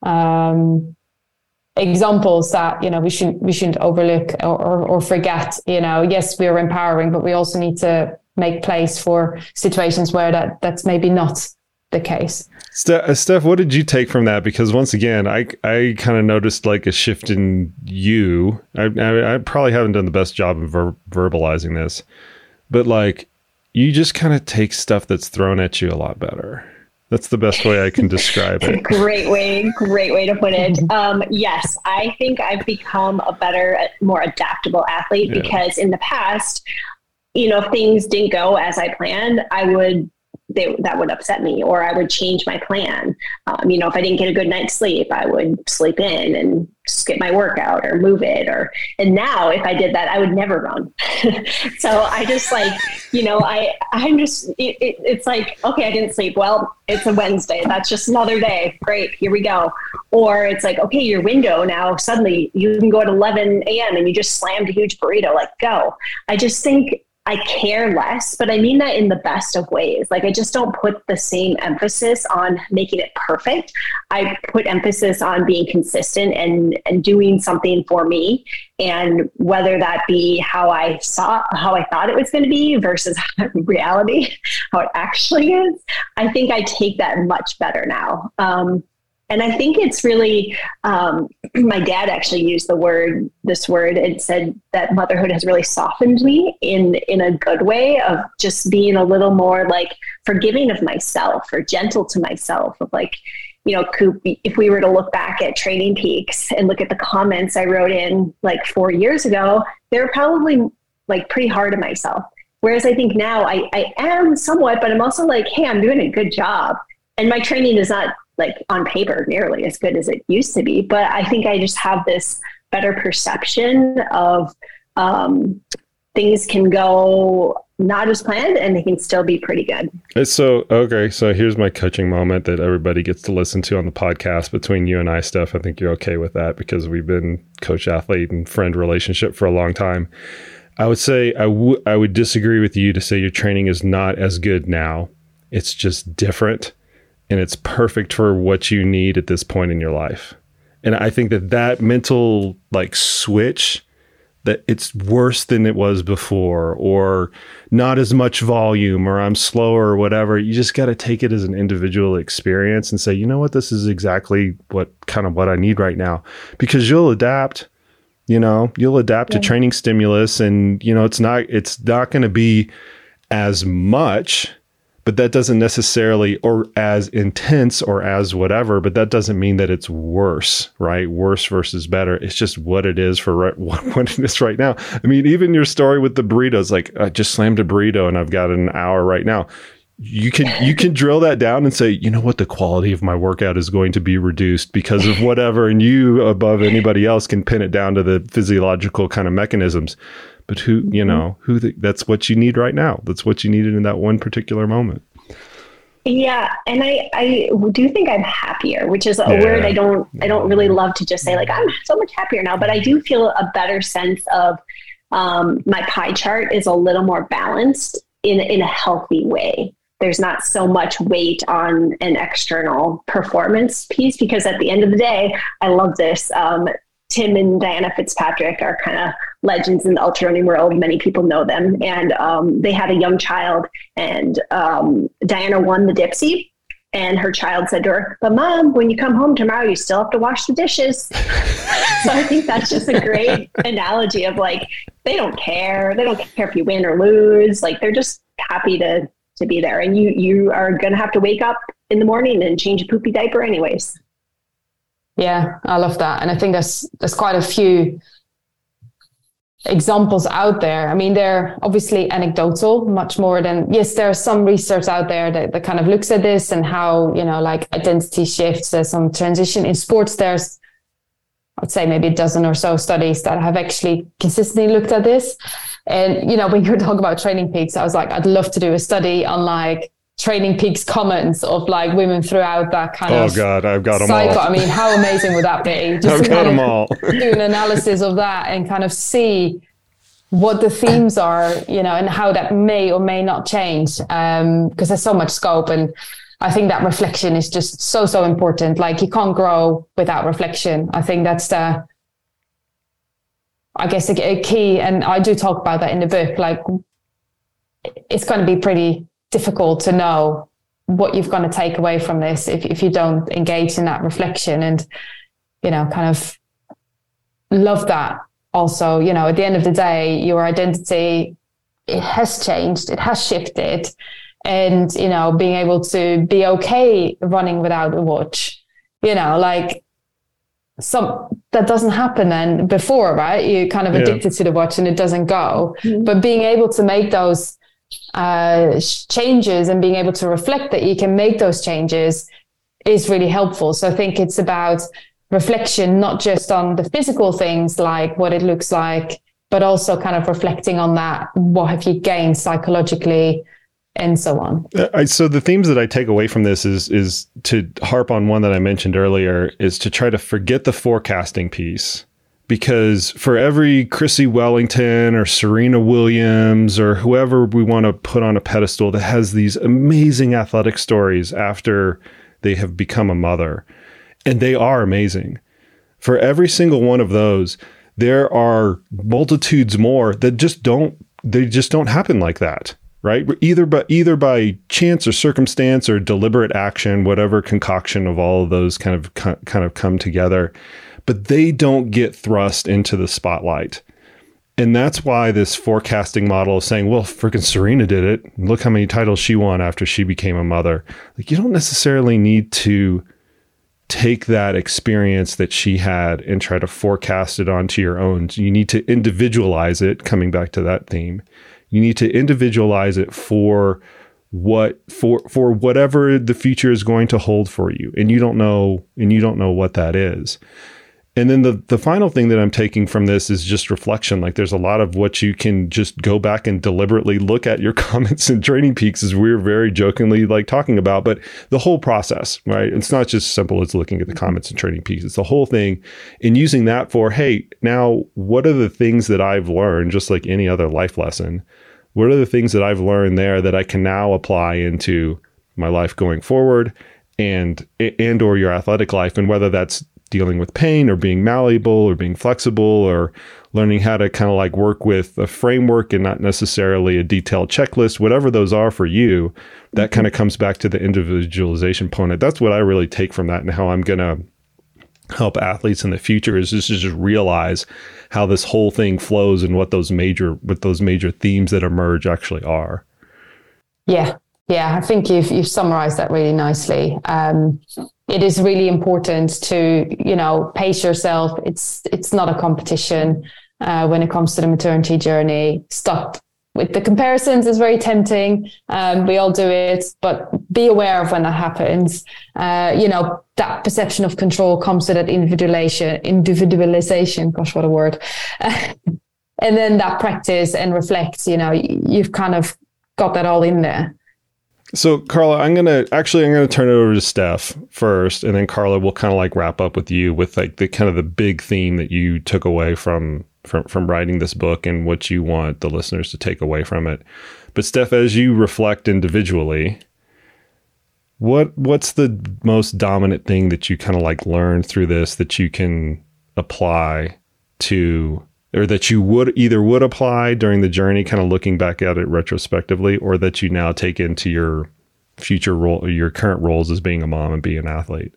um, examples that you know we shouldn't we shouldn't overlook or, or, or forget you know yes we are empowering but we also need to make place for situations where that that's maybe not the case. Uh, Steph, what did you take from that? Because once again, I I kind of noticed like a shift in you. I, I, I probably haven't done the best job of ver- verbalizing this, but like you just kind of take stuff that's thrown at you a lot better. That's the best way I can describe it. [laughs] great way, great way to put it. [laughs] Um, yes, I think I've become a better, more adaptable athlete yeah. because in the past, you know, if things didn't go as I planned, I would they, that would upset me or I would change my plan. Um, you know, if I didn't get a good night's sleep, I would sleep in and skip my workout or move it or, and now if I did that, I would never run. [laughs] so I just like, you know, I, I'm just, it, it, it's like, okay, I didn't sleep. Well, it's a Wednesday. That's just another day. Great. Here we go. Or it's like, okay, your window now suddenly you can go at 11 a.m. and you just slammed a huge burrito, like go. I just think I care less, but I mean that in the best of ways. Like I just don't put the same emphasis on making it perfect. I put emphasis on being consistent and and doing something for me and whether that be how I saw how I thought it was going to be versus [laughs] reality, how it actually is. I think I take that much better now. Um, and I think it's really, um, [clears throat] my dad actually used the word, this word, and said that motherhood has really softened me in, in a good way of just being a little more like forgiving of myself or gentle to myself of like, you know, Koop, if we were to look back at Training Peaks and look at the comments I wrote in like four years ago, they were probably like pretty hard on myself. Whereas I think now I, I am somewhat, but I'm also like, hey, I'm doing a good job. And my training is not like on paper nearly as good as it used to be. But I think I just have this better perception of um, things can go not as planned and they can still be pretty good. So, okay. So here's my coaching moment that everybody gets to listen to on the podcast between you and I, Steph. I think you're okay with that because we've been coach athlete and friend relationship for a long time. I would say I, w- I would disagree with you to say your training is not as good now. It's just different and it's perfect for what you need at this point in your life. And I think that that mental like switch that it's worse than it was before or not as much volume or I'm slower or whatever. You just got to take it as an individual experience and say, "You know what? This is exactly what kind of what I need right now." Because you'll adapt, you know, you'll adapt yeah. to training stimulus and you know, it's not it's not going to be as much but that doesn't necessarily or as intense or as whatever but that doesn't mean that it's worse right? Worse versus better. It's just what it is for right, [laughs] what it is right now. I mean even your story with the burritos like i just slammed a burrito and i've got an hour right now. You can you can drill that down and say you know what? The quality of my workout is going to be reduced because of whatever and you above anybody else can pin it down to the physiological kind of mechanisms but who you mm-hmm. know who the, that's what you need right now that's what you needed in that one particular moment Yeah, and I I do think I'm happier, which is a yeah. word I don't I don't really love to just say like I'm so much happier now, but I do feel a better sense of um, my pie chart is a little more balanced in in a healthy way. There's not so much weight on an external performance piece because at the end of the day, I love this. Um, Tim and Diana Fitzpatrick are kind of legends in the ultra running world. Many people know them. And um, they had a young child, and um, Diana won the Dipsea. And her child said to her, But mom, when you come home tomorrow, you still have to wash the dishes. [laughs] so I think that's just a great analogy of like, they don't care. They don't care if you win or lose. Like, they're just happy to to be there. And you you are gonna have to wake up in the morning and change a poopy diaper anyways. Yeah, I love that. And I think there's there's quite a few examples out there. I mean, they're obviously anecdotal, much more than yes, there's some research out there that, that kind of looks at this and how, you know, like identity shifts, there's some transition in sports. There's I'd say maybe a dozen or so studies that have actually consistently looked at this. And you know, when you were talking about training peaks, I was like, I'd love to do a study on like TrainingPeaks comments of like women throughout that kind oh of. Oh God, I've got them cycle. all. I mean, how amazing would that be? [laughs] Just I've got them all. do an analysis of that and kind of see what the themes are, you know, and how that may or may not change. Because um, there's so much scope and. I think that reflection is just so so important. Like you can't grow without reflection. I think that's the I guess a, a, key, and I do talk about that in the book. Like, it's going to be pretty difficult to know what you've going to take away from this if, if you don't engage in that reflection and, you know, kind of love that. Also, you know, at the end of the day, your identity it has changed, it has shifted, and you know, being able to be okay running without a watch, you know, like some that doesn't happen then before, right? You're kind of addicted yeah. to the watch and it doesn't go. Mm-hmm. But being able to make those uh, changes and being able to reflect that you can make those changes is really helpful. So I think it's about reflection, not just on the physical things like what it looks like, but also kind of reflecting on that. What have you gained psychologically? and so on. Uh, so the themes that I take away from this is is to harp on one that I mentioned earlier is to try to forget the forecasting piece because for every Chrissie Wellington or Serena Williams or whoever we want to put on a pedestal that has these amazing athletic stories after they have become a mother and they are amazing. For every single one of those there are multitudes more that just don't they just don't happen like that right? Either by either by chance or circumstance or deliberate action, whatever concoction of all of those kind of kind of come together, but they don't get thrust into the spotlight. And that's why this forecasting model of saying, well, freaking Serena did it. Look how many titles she won after she became a mother. Like, you don't necessarily need to take that experience that she had and try to forecast it onto your own. You need to individualize it, coming back to that theme. You need to individualize it for what for for whatever the future is going to hold for you and you don't know and you don't know what that is and then the the final thing that I'm taking from this is just reflection. Like there's a lot of what you can just go back and deliberately look at your [laughs] comments and TrainingPeaks as we're very jokingly like talking about, but the whole process, right? It's not just simple as looking at the mm-hmm. comments and TrainingPeaks. It's the whole thing and using that for, hey, now what are the things that I've learned, just like any other life lesson? what are the things that I've learned there that I can now apply into my life going forward and and or your athletic life and whether that's dealing with pain or being malleable or being flexible or learning how to kind of like work with a framework and not necessarily a detailed checklist whatever those are for you that mm-hmm. kind of comes back to the individualization component that's what i really take from that and how i'm going to help athletes in the future is just to just realize how this whole thing flows and what those major what those major themes that emerge actually are. Yeah, yeah, I think you've you've summarized that really nicely. Um, it is really important to you know pace yourself. It's it's not a competition uh, when it comes to the maternity journey. Stop with the comparisons is very tempting. Um, we all do it, but be aware of when that happens. Uh, you know, that perception of control comes to that individualization, individualization. Gosh, what a word. [laughs] and then that practice and reflect, you know, you've kind of got that all in there. So, Carla, I'm gonna actually I'm gonna turn it over to Steph first, and then Carla will kind of like wrap up with you with like the kind of the big theme that you took away from from from writing this book and what you want the listeners to take away from it. But Steph, as you reflect individually, what what's the most dominant thing that you kind of like learned through this that you can apply to or that you would either would apply during the journey, kind of looking back at it retrospectively, or that you now take into your future role, your current roles as being a mom and being an athlete?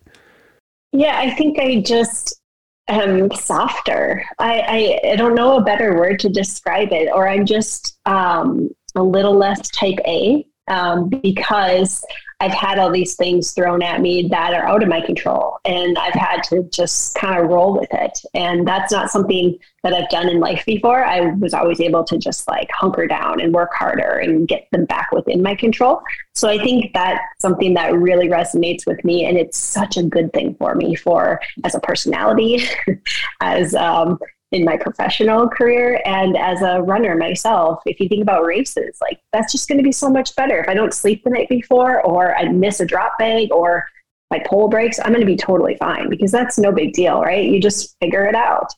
Yeah, I think I just am softer. I, I, I don't know a better word to describe it, or I'm just um, a little less type A um, because I've had all these things thrown at me that are out of my control, and I've had to just kind of roll with it. And that's not something that I've done in life before. I was always able to just like hunker down and work harder and get them back within my control. So I think that's something that really resonates with me, and it's such a good thing for me for as a personality, [laughs] as um, in my professional career and as a runner myself if you think about races like that's just going to be so much better. If i don't sleep the night before or i miss a drop bag or my pole breaks i'm going to be totally fine because that's no big deal right? You just figure it out.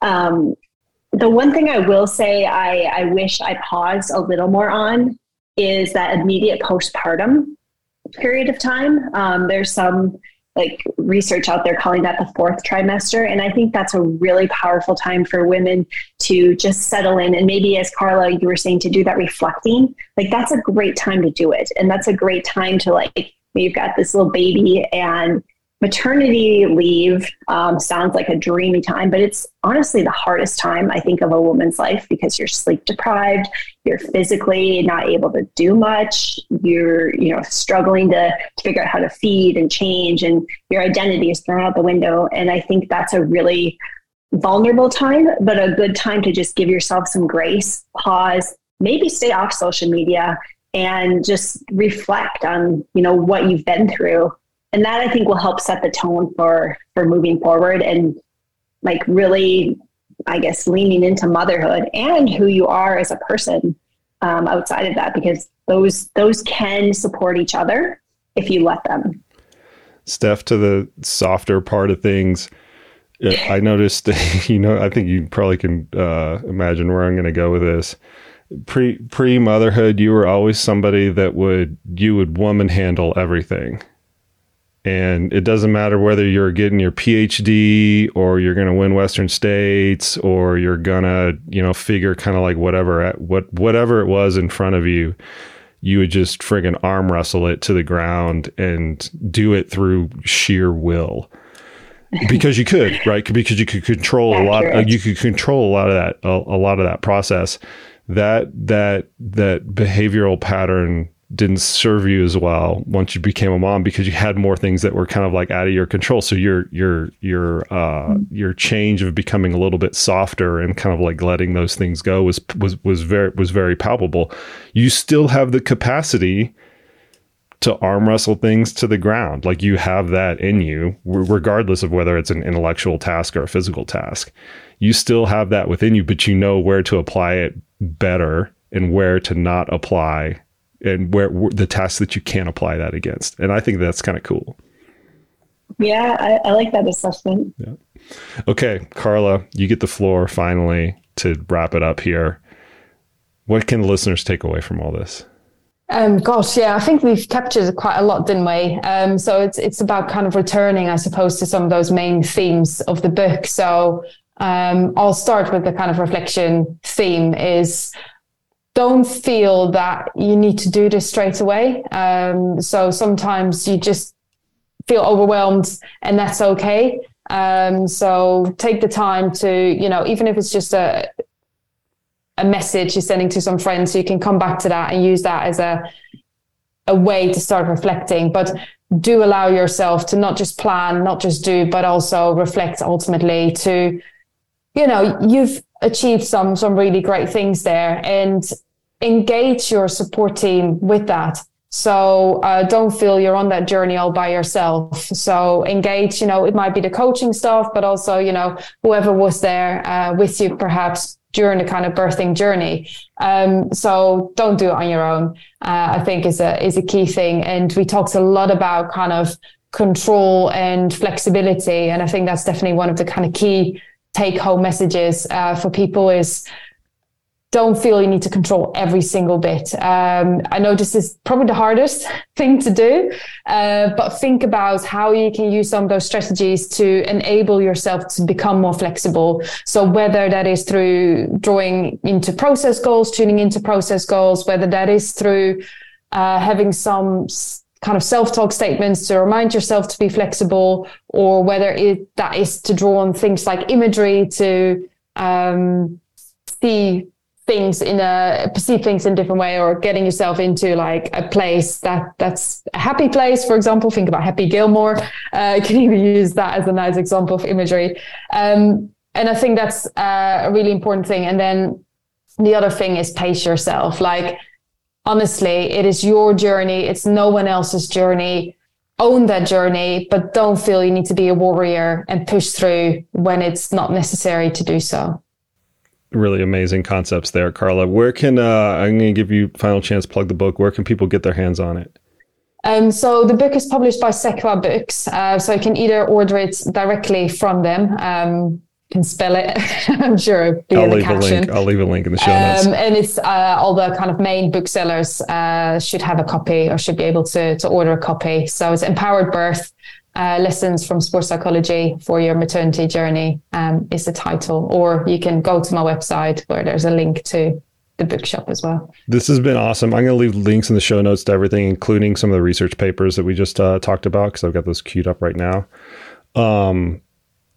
Um, the one thing i will say I, I wish i paused a little more on is that immediate postpartum period of time. Um, there's some like research out there calling that the fourth trimester. And I think that's a really powerful time for women to just settle in. And maybe, as Carla, you were saying, to do that reflecting, like that's a great time to do it. And that's a great time to like, you've got this little baby and maternity leave um, sounds like a dreamy time, but it's honestly the hardest time I think of a woman's life because you're sleep deprived, you're physically not able to do much, you're you know struggling to, to figure out how to feed and change, and your identity is thrown out the window. And I think that's a really vulnerable time, but a good time to just give yourself some grace, pause, maybe stay off social media and just reflect on you know what you've been through and that I think will help set the tone for for moving forward and like really, I guess, leaning into motherhood and who you are as a person um, outside of that, because those those can support each other if you let them. Steph, to the softer part of things. Uh, [sighs] I noticed, [laughs] you know, I think you probably can uh, imagine where I'm going to go with this. Pre pre motherhood, you were always somebody that would you would woman handle everything and it doesn't matter whether you're getting your PhD or you're going to win Western States or you're going to, you know, figure kind of like whatever what whatever it was in front of you, you would just friggin' arm wrestle it to the ground and do it through sheer will. [laughs] because you could, right? Because you could control a lot. Of, you could control a lot of that. A, a lot of that process. That that that behavioral pattern didn't serve you as well once you became a mom because you had more things that were kind of like out of your control. So your your your uh mm-hmm. your change of becoming a little bit softer and kind of like letting those things go was was was very was very palpable. You still have the capacity to arm wrestle things to the ground. Like you have that in you regardless of whether it's an intellectual task or a physical task. You still have that within you but you know where to apply it better and where to not apply and where, where the tasks that you can apply that against. And I think that's kind of cool. Yeah, I, I like that assessment. Yeah. Okay, Carla, you get the floor finally to wrap it up here. What can listeners take away from all this? Um, gosh, yeah, I think we've captured quite a lot, didn't we? Um, so it's it's about kind of returning, I suppose, to some of those main themes of the book. So um, I'll start with the kind of reflection theme is don't feel that you need to do this straight away. Um, so sometimes you just feel overwhelmed, and that's okay. Um, so take the time to, you know, even if it's just a a message you're sending to some friends, so you can come back to that and use that as a a way to start reflecting. But do allow yourself to not just plan, not just do, but also reflect ultimately to, you know, you've achieved some some really great things there and engage your support team with that. So uh, don't feel you're on that journey all by yourself. So engage, you know, it might be the coaching stuff, but also, you know, whoever was there uh, with you, perhaps during the kind of birthing journey. Um, so don't do it on your own. Uh, I think is a is a key thing. And we talked a lot about kind of control and flexibility, and I think that's definitely one of the kind of key take home messages uh, for people is don't feel you need to control every single bit. Um, I know this is probably the hardest [laughs] thing to do, uh, but think about how you can use some of those strategies to enable yourself to become more flexible. So whether that is through drawing into process goals, tuning into process goals, whether that is through uh, having some kind of self-talk statements to remind yourself to be flexible, or whether it that is to draw on things like imagery to um, see things in a perceive things in a different way or getting yourself into like a place that that's a happy place for example think about happy gilmore. Uh, [laughs] can even use that as a nice example of imagery? Um, and i think that's uh, a really important thing. And then the other thing is pace yourself. Like honestly it is your journey. It's no one else's journey. Own that journey but don't feel you need to be a warrior and push through when it's not necessary to do so really amazing concepts there, Carla. Where can uh, I'm going to give you final chance plug the book. Where can people get their hands on it? Um, so the book is published by Sequa Books, uh, so you can either order it directly from them. Um, can spell it. [laughs] I'm sure. I'll leave caption. a link. I'll leave a link in the show notes. Um, and it's uh, all the kind of main booksellers uh, should have a copy or should be able to to order a copy. So it's Empowered Birth uh, lessons from sports psychology for your maternity journey um, is the title, or you can go to my website where there's a link to the bookshop as well. This has been awesome. I'm going to leave links in the show notes to everything, including some of the research papers that we just uh, talked about, because I've got those queued up right now. Um,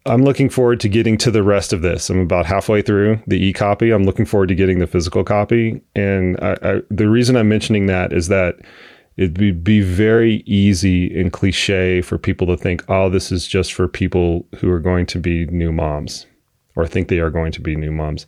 I'm looking forward to getting to the rest of this. I'm about halfway through the e copy. I'm looking forward to getting the physical copy. And I, I, the reason I'm mentioning that is that it'd be very easy and cliche for people to think, oh, this is just for people who are going to be new moms or think they are going to be new moms.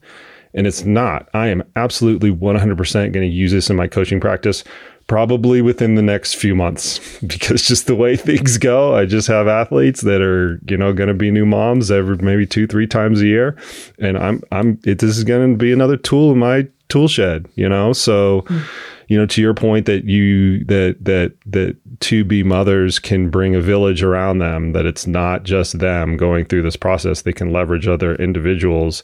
And it's not. I am absolutely 100% going to use this in my coaching practice probably within the next few months [laughs] because just the way things go, I just have athletes that are, you know, going to be new moms every maybe 2 3 times a year and I'm I'm it, this is going to be another tool in my tool shed, you know? So mm you know, to your point that you that that that to be mothers can bring a village around them, that it's not just them going through this process. They can leverage other individuals.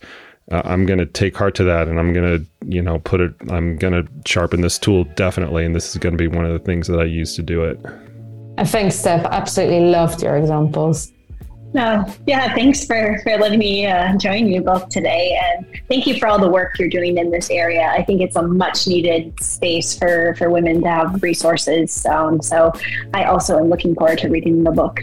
Uh, I'm going to take heart to that, and I'm going to you know put it. I'm going to sharpen this tool definitely, and this is going to be one of the things that I use to do it. I think Steph absolutely loved your examples. No, yeah, thanks for, for letting me uh, join you both today. And thank you for all the work you're doing in this area. I think it's a much needed space for, for women to have resources. Um, so I also am looking forward to reading the book.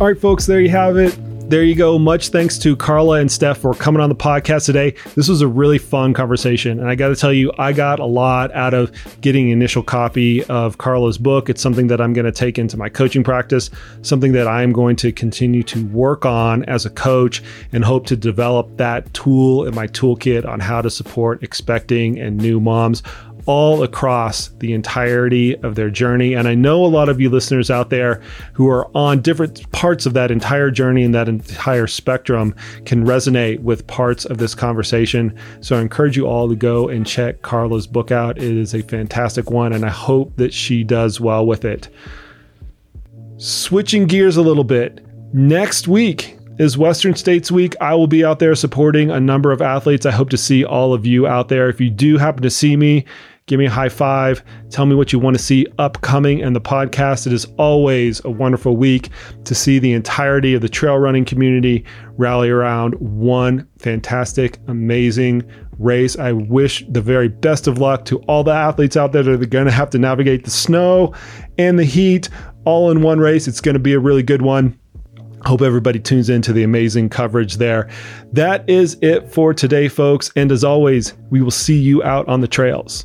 All right, folks, there you have it there you go. Much thanks to Carla and Steph for coming on the podcast today. This was a really fun conversation. And I got to tell you, I got a lot out of getting initial copy of Carla's book. It's something that I'm going to take into my coaching practice, something that I'm going to continue to work on as a coach and hope to develop that tool in my toolkit on how to support expecting and new moms all across the entirety of their journey. And I know a lot of you listeners out there who are on different parts of that entire journey and that entire spectrum can resonate with parts of this conversation. So I encourage you all to go and check Carla's book out. It is a fantastic one, and I hope that she does well with it. Switching gears a little bit, next week, is Western States Week. I will be out there supporting a number of athletes. I hope to see all of you out there. If you do happen to see me, give me a high five, tell me what you want to see upcoming in the podcast. It is always a wonderful week to see the entirety of the trail running community rally around one fantastic, amazing race. I wish the very best of luck to all the athletes out there that are going to have to navigate the snow and the heat all in one race. It's going to be a really good one. Hope everybody tunes into the amazing coverage there. That is it for today, folks. And as always, we will see you out on the trails.